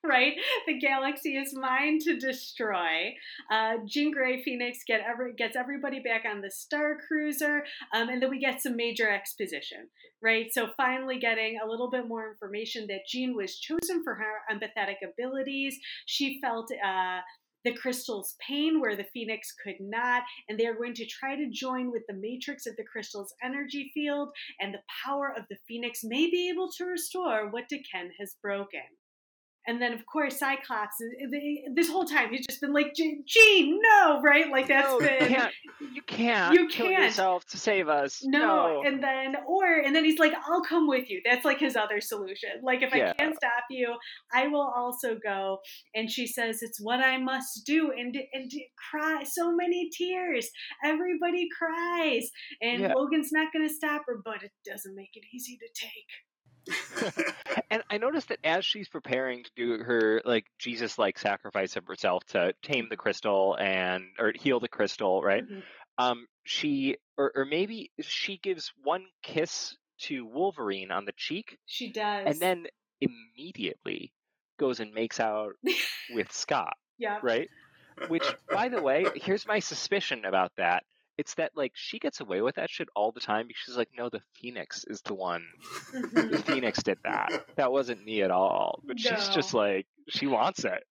Right, the galaxy is mine to destroy. Uh, Jean Grey Phoenix get every, gets everybody back on the Star Cruiser, um, and then we get some major exposition. Right, so finally getting a little bit more information that Jean was chosen for her empathetic abilities. She felt uh, the crystal's pain where the phoenix could not, and they are going to try to join with the matrix of the crystal's energy field, and the power of the phoenix may be able to restore what D'Ken has broken. And then, of course, Cyclops. Uh, uh, is- is- This whole time, he's just been like, Jean, no!" Right? Like that's No, you been can't. You can't. You kill can't. yourself to save us. no. And then, or and then he's like, "I'll come with you." That's like his other solution. Like, if Yeah. I can't stop you, I will also go. And she says, "It's what I must do." And and cry so many tears. Everybody cries, and Yeah. Logan's not going to stop her, but it doesn't make it easy to take. And I noticed that as she's preparing to do her like Jesus like sacrifice of herself to tame the crystal and or heal the crystal, right? Mhm. Um she or, or maybe she gives one kiss to Wolverine on the cheek She does. and then immediately goes and makes out with Scott, yeah. right? Which by the way, here's my suspicion about that. It's that like she gets away with that shit all the time because she's like, no, the Phoenix is the one the. Phoenix did that. That wasn't me at all. But she's just like she wants it.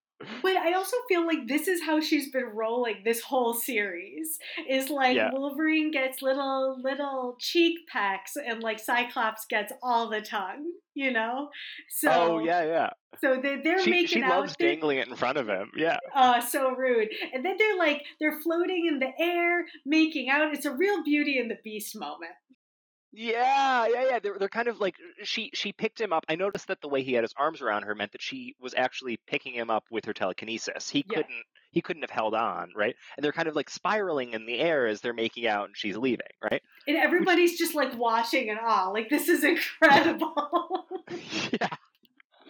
But I also feel like this is how she's been rolling this whole series. Is like Yeah. Wolverine gets little little cheek pecks and like Cyclops gets all the tongue, you know? So oh yeah, yeah. so they they're She, making she out loves they're- dangling it in front of him. Yeah. Oh, so rude. And then they're like they're floating in the air, making out. It's a real beauty and the beast moment. Yeah, yeah, yeah. They're they're kind of like she she picked him up. I noticed that the way he had his arms around her meant that she was actually picking him up with her telekinesis. He Yeah. couldn't he couldn't have held on, right? And they're kind of like spiraling in the air as they're making out and she's leaving, right? And everybody's just like watching in awe. Like this is incredible. yeah.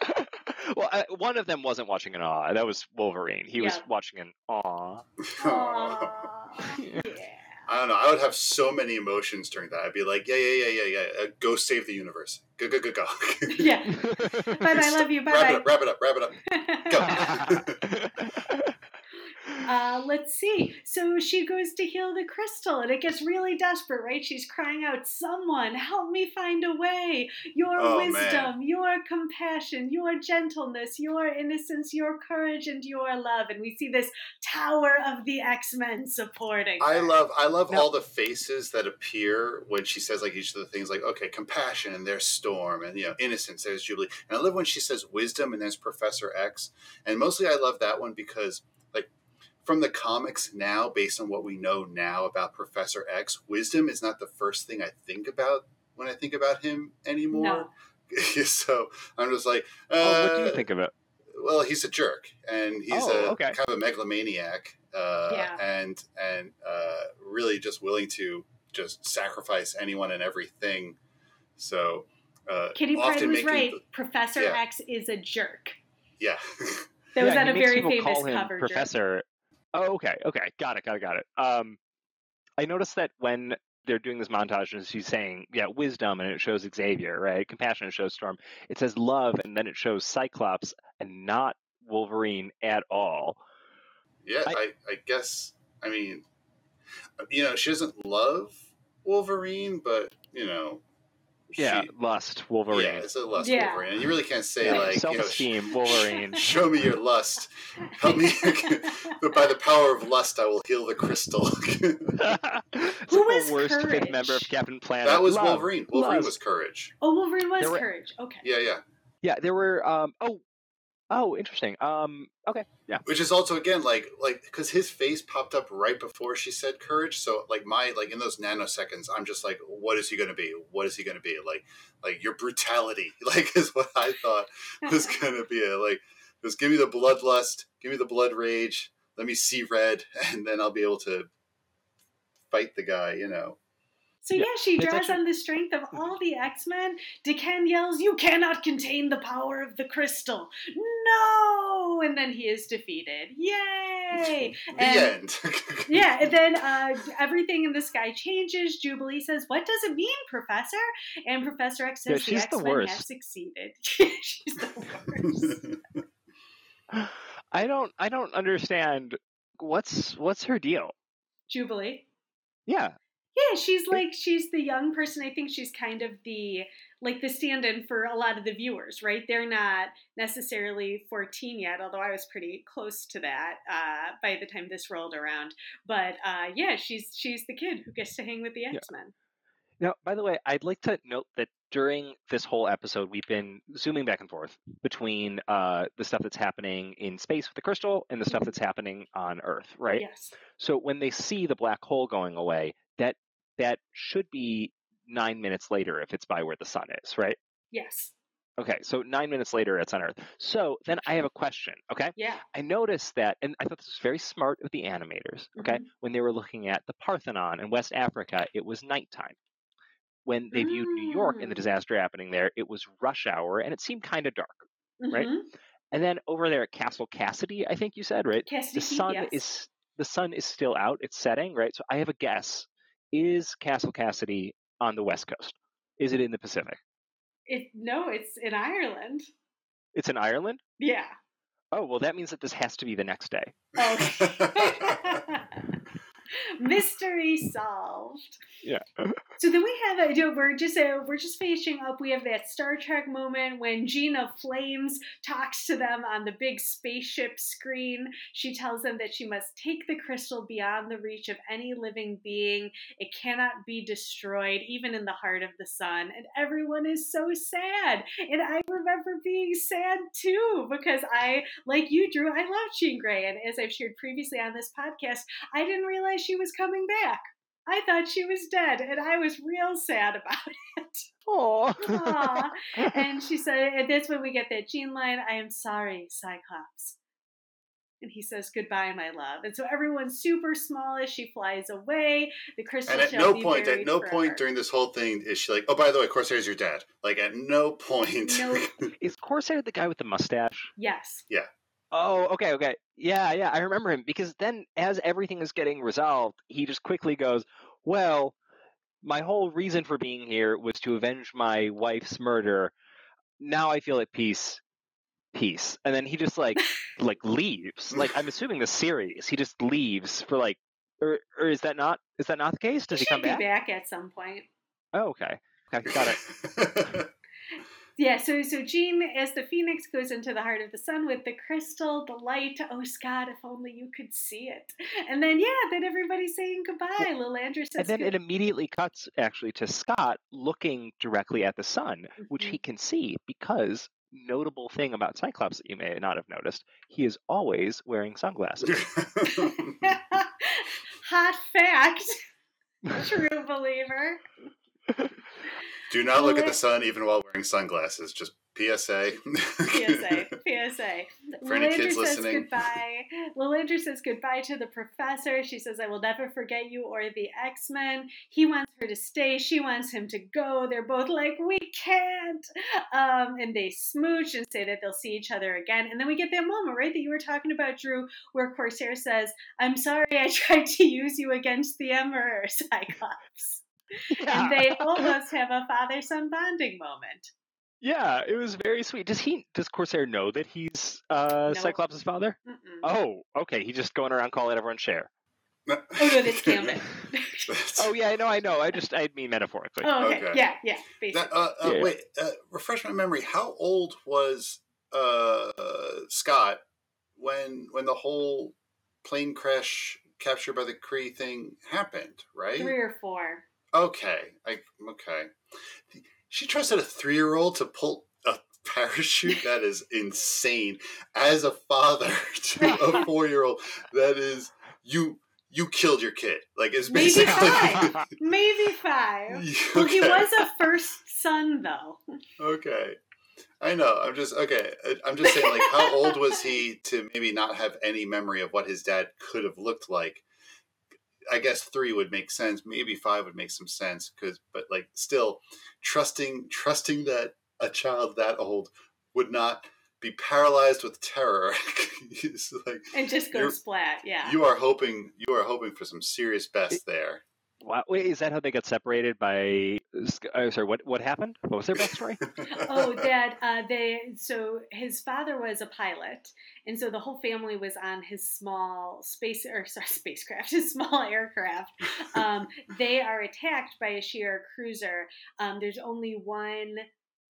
well, I, one of them wasn't watching in awe. That was Wolverine. He was watching in awe. Aw, yeah. I don't know. I would have so many emotions during that. I'd be like, yeah, yeah, yeah, yeah, yeah. Uh, go save the universe. Go, go, go, go. Yeah. Bye bye, I love you. Bye wrap it up. Wrap it up. Wrap it up. Go. Uh, let's see. So she goes to heal the crystal and it gets really desperate, right? She's crying out, Someone help me find a way. Your Oh, man. wisdom, your compassion, your gentleness, your innocence, your courage, and your love. And we see this tower of the X Men supporting. I her. love I love No. all the faces that appear when she says like each of the things like okay compassion and there's storm and you know innocence there's jubilee and I love when she says wisdom and there's Professor X and mostly I love that one because like from the comics now based on what we know now about Professor X wisdom is not the first thing I think about when I think about him anymore No. so I'm just like uh, oh, what do you think of it? well, he's a jerk, and he's Oh, a okay. kind of a megalomaniac, uh, Yeah. and and uh, really just willing to just sacrifice anyone and everything. So, uh, Kitty Pryde was right. the- Professor Yeah. X is a jerk. yeah, That was Yeah, at a very famous call him cover. Professor. Oh, okay, okay, got it, got it, got it. Um, I noticed that when they're doing this montage and she's saying, yeah, wisdom, and it shows Xavier, right? Compassion it shows Storm. It says love, and then it shows Cyclops, and not Wolverine at all. yeah. I- I, I guess. I mean, you know, she doesn't love Wolverine, but you know, Yeah, she, lust Wolverine. yeah, it's a lust Yeah. Wolverine, you really can't say Right. like you know, self-esteem Wolverine. show me your lust. Help me. But by the power of lust, I will heal the crystal. It's Who was the worst fifth member of Captain Planet. that was Love. Wolverine. Wolverine Lust. was courage. oh, Wolverine was were- courage. Okay. Yeah, yeah. Yeah, there were. Um. Oh. Oh, interesting. Um. Okay. Yeah. Which is also again like like because his face popped up right before she said courage. So like my like in those nanoseconds, I'm just like, what is he going to be? What is he going to be? Like like your brutality, like is what I thought was going to be. It. Like just give me the bloodlust, give me the blood rage. Let me see red, and then I'll be able to fight the guy. You know. So Yeah, yeah, she draws on the strength of all the X Men. D'Ken yells, "You cannot contain the power of the crystal!" No, and then he is defeated. Yay! The And- end. Yeah, and then uh, everything in the sky changes. Jubilee says, "What does it mean, Professor?" And Professor X Yeah, says, "The she's X Men have succeeded." she's the worst. I don't. I don't understand. What's What's her deal? Jubilee. Yeah. Yeah, she's like she's the young person. I think she's kind of the like the stand-in for a lot of the viewers, right? They're not necessarily 14 yet, although I was pretty close to that uh, by the time this rolled around. But uh, yeah, she's she's the kid who gets to hang with the X-Men. Now, by the way, I'd like to note that during this whole episode, we've been zooming back and forth between uh, the stuff that's happening in space with the crystal and the stuff that's happening on Earth, right? Yes. So when they see the black hole going away, that that should be nine minutes later if it's by where the sun is, right? Yes. Okay, so nine minutes later it's on Earth. So then I have a question. Okay, Yeah. I noticed that, and I thought this was very smart of the animators. Okay, Mhm. when they were looking at the Parthenon in West Africa, it was nighttime. When they viewed New York and the Mm. disaster happening there, it was rush hour, and it seemed kind of dark. Right. Mhm. And then over there at Castle Cassidy, I think you said right, Cassidy the sun yes. is the sun is still out. It's setting, right? So I have a guess: is Castle Cassidy on the West Coast? Is it in the Pacific? It, no, it's in Ireland. It's in Ireland. Yeah. Oh well, that means that this has to be the next day. Oh. Mystery solved. Yeah. So then we have a, you know, we're just uh, we're just finishing up. We have that Star Trek moment when Gina Flames talks to them on the big spaceship screen. She tells them that she must take the crystal beyond the reach of any living being. It cannot be destroyed, even in the heart of the sun. And everyone is so sad. And I remember being sad too because I, like you, Drew, I love Jean Grey, and as I've shared previously on this podcast, I didn't realize she was coming back. I thought she was dead, and I was real sad about it. Oh. Aw. and she said, and that's when we get that Jean line, I am sorry, Cyclops. And he says, Goodbye, my love. And so everyone's super small as she flies away. The crystal And at shall no be point, at no forever. point during this whole thing is she like, oh, by the way, Corsair's your dad. Like, at no point. Nope. Is Corsair the guy with the mustache? Yes. Oh, okay, okay. Yeah, yeah, I remember him because then as everything is getting resolved, he just quickly goes, "Well, my whole reason for being here was to avenge my wife's murder. Now I feel at peace. Peace." And then he just like like leaves. Like I'm assuming the series, he just leaves for like or or is that not is that not the case? Does he, should come be back? back at some point. Oh, okay. Okay, got it. Yeah, so so Jean, as the phoenix goes into the heart of the sun with the crystal, the light. Oh, Scott, if only you could see it. And then yeah, then everybody's saying goodbye. Lilandra says, and then it immediately cuts actually to Scott looking directly at the sun, which Mhm. he can see because notable thing about Cyclops that you may not have noticed, he is always wearing sunglasses. hot fact. True believer. Do not look at the sun even while wearing sunglasses. Just PSA. PSA, PSA. For any Lilandra kids says listening. goodbye. Lilandra says goodbye to the professor. She says, I will never forget you or the X Men. He wants her to stay. She wants him to go. They're both like, we can't. Um, and they smooch and say that they'll see each other again. And then we get that moment, right, that you were talking about, Drew, where Corsair says, I'm sorry I tried to use you against the Emperor, Cyclops. And they almost have a father son bonding moment. Yeah, it was very sweet. Does he does Corsair know that he's uh No. Cyclops' father? Mm-mm. Oh, okay. He's just going around calling everyone share. Oh, no, that's Gambit. Oh yeah, I know, I know. I just I mean metaphorically. Oh, okay. Okay. Yeah, yeah. That, uh, uh, Yeah. Wait, uh, refresh my memory. How old was uh, Scott when when the whole plane crash captured by the Kree thing happened? Right. Three or four. Okay. I okay. She trusted a three year old to pull a parachute. That is insane. As a father to a four year old, that is you. You killed your kid. Like it's Maybe basically. five. Maybe five. Well, he was a first son, though. Okay. I know. I'm just okay. I'm just saying, like, how old was he to maybe not have any memory of what his dad could have looked like? I guess three would make sense. Maybe five would make some sense. Because, but like, still, trusting trusting that a child that old would not be paralyzed with terror. is like And just go You're- splat, yeah. you are hoping you are hoping for some serious best there. Wow, wait, is that how they got separated by? Oh, sorry, what what happened? What was their backstory? oh, that uh, they so his father was a pilot, and so the whole family was on his small space or sorry spacecraft, his small aircraft. Um, they are attacked by a Shi'ar cruiser. Um, there's only one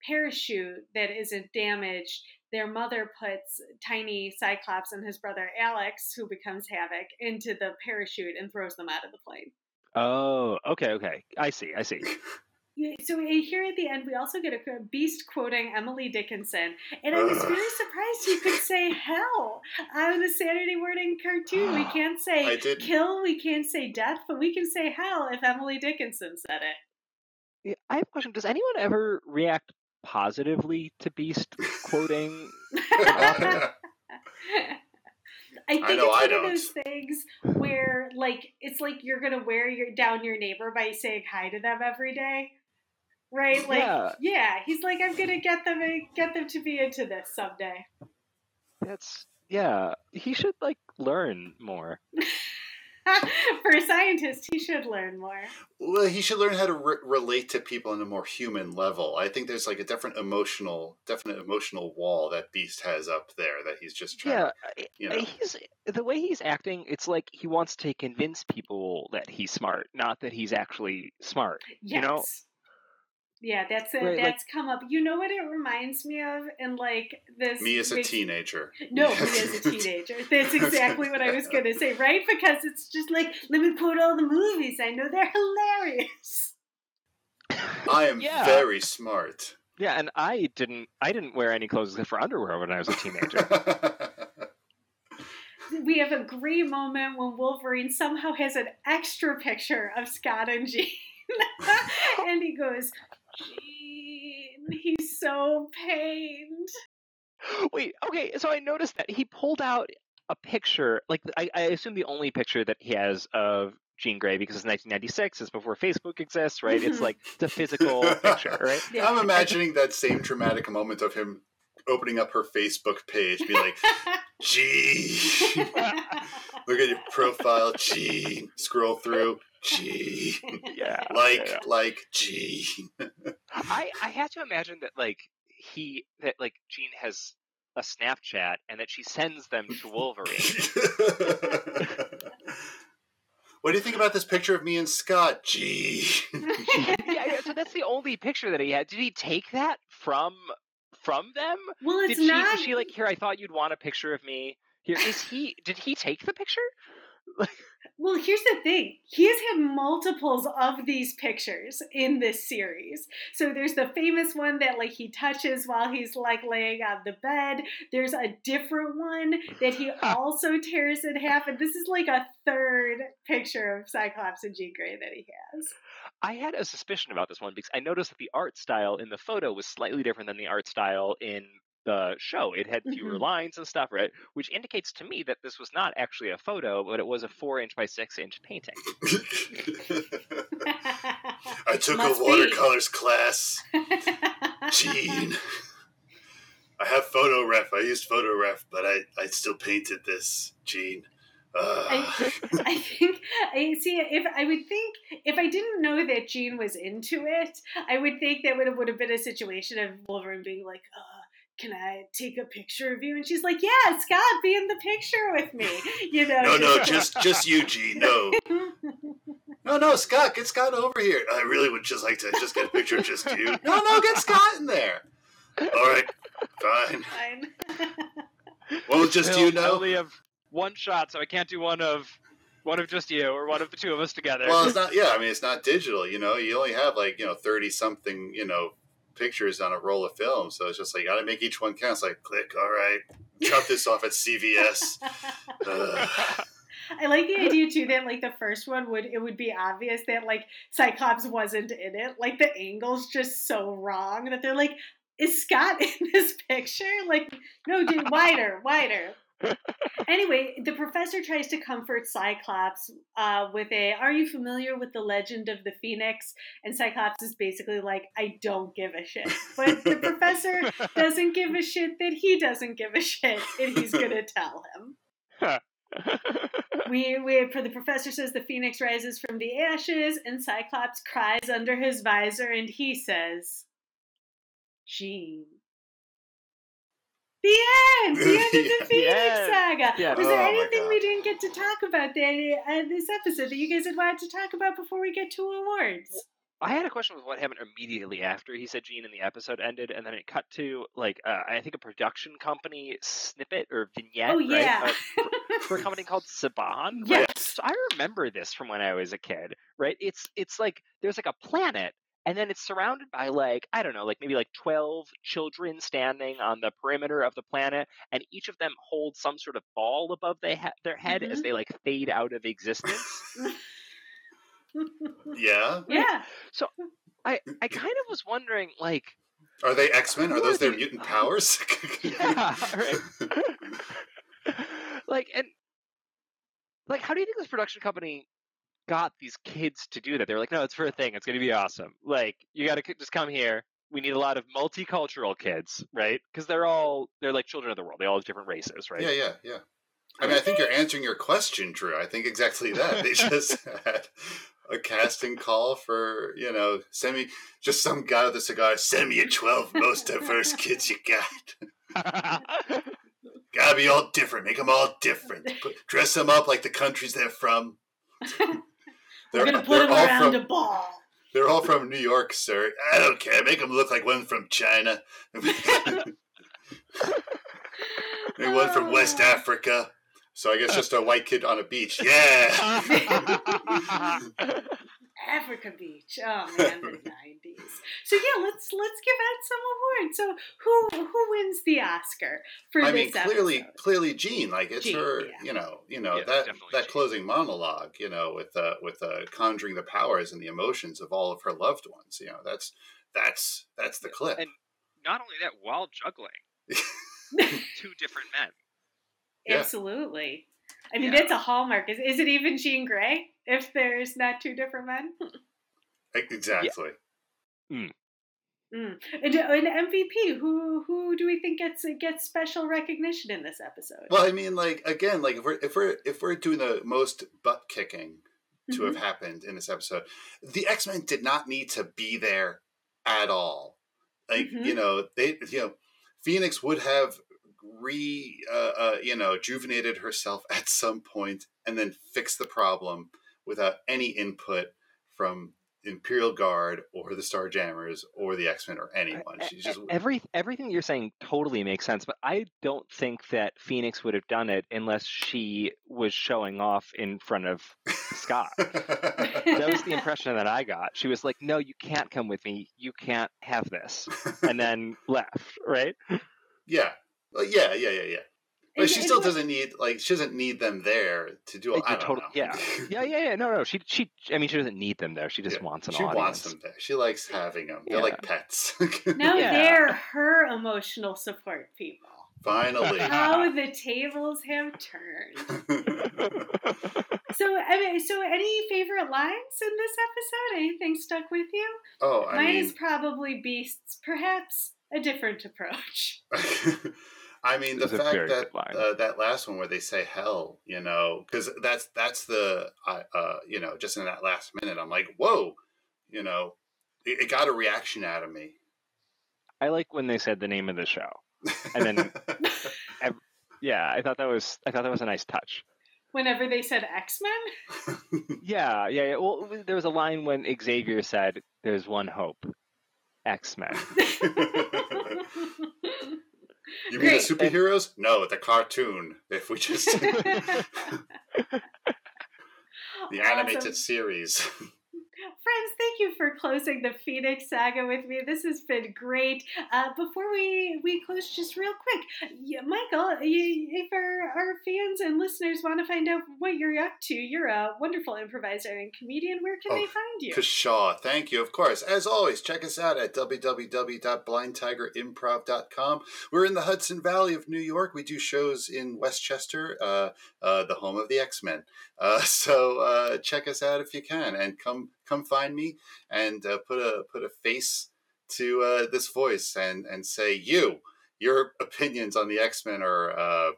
parachute that isn't damaged. Their mother puts tiny Cyclops and his brother Alex, who becomes Havoc, into the parachute and throws them out of the plane. oh, okay, okay. I see, I see. Yeah, So here at the end, we also get a Beast quoting Emily Dickinson, and I was Ugh. very surprised you could say hell on the Saturday morning cartoon. We can't say kill, we can't say death, but we can say hell if Emily Dickinson said it. Yeah, I have a question. Does anyone ever react positively to Beast quoting? I think I know it's I one don't. of those things where, like, it's like you're gonna wear your down your neighbor by saying hi to them every day, right? Like, Yeah. yeah, he's like, I'm gonna get them get them to be into this someday. That's yeah. He should like learn more. For a scientist, he should learn more. Well, he should learn how to re- relate to people on a more human level. I think there's like a different emotional, definite emotional wall that Beast has up there that he's just trying. Yeah, you know. he's the way he's acting. It's like he wants to convince people that he's smart, not that he's actually smart. Yes. You know, Yeah, that's a, Right, like- that's come up. You know what it reminds me of? And like this. Me as a teenager. No, me as a teenager. That's exactly what I was going to say, right? Because it's just like, let me quote all the movies. I know they're hilarious. I am Yeah. very smart. yeah. And I didn't. I didn't wear any clothes except for underwear when I was a teenager. We have a great moment when Wolverine somehow has an extra picture of Scott and Jean. and he goes, Jean, he's so pained. Wait, okay. So I noticed that he pulled out a picture. Like I, I assume the only picture that he has of Jean Grey because it's 1996. It's before Facebook exists, right? It's like the physical picture, right? Yeah. I'm imagining that same dramatic moment of him opening up her Facebook page, being like, "Gee, look at your profile, gee." Scroll through, gee. Yeah. Like, yeah, yeah. like, gee. I I had to imagine that like he that like Jean has a Snapchat and that she sends them to Wolverine. What do you think about this picture of me and Scott? Gee. yeah, yeah, so that's the only picture that he had. Did he take that from from them? Well, it's Did she not. was she like here? I thought you'd want a picture of me. Here is he. Did he take the picture? Well, here's the thing. He has had multiples of these pictures in this series. So there's the famous one that like he touches while he's like laying on the bed. There's a different one that he also tears in half, and this is like a third picture of Cyclops and Jean Grey that he has. I had a suspicion about this one because I noticed that the art style in the photo was slightly different than the art style in the show. It had fewer Mhm. lines and stuff, right? Which indicates to me that this was not actually a photo, but it was a four inch by six inch painting. I took Must a be. watercolors class. Jean. I have photo ref. I used photo ref, but I, I still painted this, Jean. Uh, I, I think I see if I would think if I didn't know that Jean was into it, I would think that would have, would have been a situation of Wolverine being like, uh, "Can I take a picture of you?" And she's like, "Yeah, Scott, be in the picture with me." You know? no, no, just just you, Jean. No, no, no, Scott, get Scott over here. I really would just like to just get a picture of just you. No, no, get Scott in there. All right, fine. Fine. Well, just Bill, you I know. only have one shot, so I can't do one of one of just you or one of the two of us together. Well, it's not. Yeah, I mean, it's not digital. You know, you only have like you know thirty something you know pictures on a roll of film, so it's just like got to make each one count. It's like click. All right, drop this off at CVS. I like the idea too that like the first one would it would be obvious that like Cyclops wasn't in it. Like the angle's just so wrong that they're like, is Scott in this picture? Like, no, dude, wider, wider. Anyway, the professor tries to comfort Cyclops uh, with a Are you familiar with the legend of the Phoenix? And Cyclops is basically like, I don't give a shit. But the professor doesn't give a shit that he doesn't give a shit, and he's gonna tell him. We, we for the professor says the phoenix rises from the ashes, and Cyclops cries under his visor, and he says, "Jean." The end. The end of the The Phoenix end. Saga. Yeah. Was there Oh anything we didn't get to talk about that uh, this episode that you guys had wanted to talk about before we get to awards? I had a question with what happened immediately after he said Jean and the episode ended, and then it cut to like uh, I think a production company snippet or vignette. oh yeah. Right? Uh, for a company called Saban. Yes. Right? So I remember this from when I was a kid, right? It's it's like there's like a planet and then it's surrounded by like I don't know, like maybe like 12 children standing on the perimeter of the planet and each of them holds some sort of ball above they ha- their head as Mhm. they like fade out of existence. Yeah, yeah. So I I kind of was wondering like are they X Men? Are those their the- mutant powers? yeah, right. like and like how do you think this production company got these kids to do that They were like no it's for a thing it's going to be awesome like you got to just come here we need a lot of multicultural kids right because they're all they're like children of the world they all have different races right Yeah, yeah, yeah. I mean, I think you're answering your question, Drew. I think exactly that. They just had a casting call for, you know, send me just some guy with a cigar. Send me your 12 most diverse kids you got. Gotta be all different. Make them all different. Put, dress them up like the countries they're from. We're gonna put they're all around from, a ball. They're all from New York, sir. I don't care. Make them look like one from China. and one from West oh. Africa. So I guess just a white kid on a beach. Yeah. Africa Beach. Oh man, the nineties. So yeah, let's let's give out some awards. So who who wins the Oscar for I this mean, clearly, episode? clearly, Jean. Like it's Jean, her. yeah. You know, you know Yeah, that that Jean. closing monologue. You know, with uh, with uh, conjuring the powers and the emotions of all of her loved ones. You know, that's that's that's the clip. And- not only that while juggling two different men Yeah. Absolutely. I mean, Yeah. that's a hallmark. Is, is it even Jean Grey if there's not two different men? exactly. Mm. And, and MVP, who who do we think gets gets special recognition in this episode? Well, I mean, like again, like if we're if we're if we're doing the most butt kicking to have happened in this episode, the X Men did not need to be there at all. Like Mhm. you know, they you know, Phoenix would have re uh, uh, you know juvenated herself at some point and then fixed the problem without any input from Imperial Guard or the Starjammers or the X Men or anyone. She's just every everything you're saying totally makes sense, but I don't think that Phoenix would have done it unless she was showing off in front of Scott. that was the impression that I got. She was like, "No, you can't come with me. You can't have this," and then left. Right? Yeah. yeah. Yeah. Yeah. Yeah. But she still doesn't need like she doesn't need them there to do. I don't total, know. Yeah, yeah, yeah, yeah. No, no. She, she. I mean, she doesn't need them there. She just Yeah. wants an She audience. wants them there. She likes having them. They're Yeah. like pets. Now Yeah. they're her emotional support people. Finally. How the tables have turned. So, I mean, so any favorite lines in this episode? Anything stuck with you? oh, I Mine mean, is probably Beasts, perhaps a different approach. I mean, the fact that uh, that last one where they say hell, you know, because that's that's the uh, uh, you know, just in that last minute, I'm like, whoa, you know, it, it got a reaction out of me. I like when they said the name of the show. And then- Yeah, I thought that was. I thought that was a nice touch. Whenever they said X Men, Yeah, yeah, yeah. Well, there was a line when Xavier said, "There's one hope, X Men." you mean Great. the superheroes? No, the cartoon. If we just the animated Awesome. series. Friends, thank you for closing the Phoenix saga with me. This has been great. Uh, before we, we close, just real quick, yeah, Michael, you, if our, our fans and listeners want to find out what you're up to, you're a wonderful improviser and comedian. Where can Oh, they find you? Pshaw, thank you. Of course, as always, check us out at www.blindtigerimprov.com. We're in the Hudson Valley of New York. We do shows in Westchester, uh, uh, the home of the X Men. Uh, so uh, check us out if you can, and come come find me and uh, put a put a face to uh, this voice and and say you your opinions on the X Men are uh,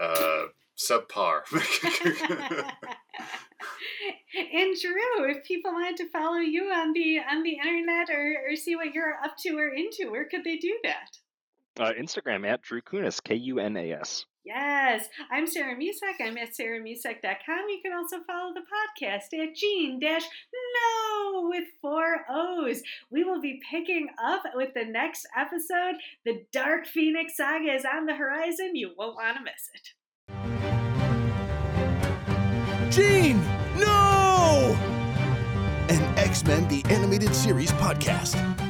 uh, subpar. and Drew, if people wanted to follow you on the on the internet or, or see what you're up to or into, where could they do that? Uh, Instagram at Drew Kunas, K U N A S. Yes, I'm Sarah Mucek. I'm at sarahmucek.com. You can also follow the podcast at Jean Dash No with four O's. We will be picking up with the next episode. The Dark Phoenix Saga is on the horizon. You won't want to miss it. Jean! No! An X Men the Animated Series podcast.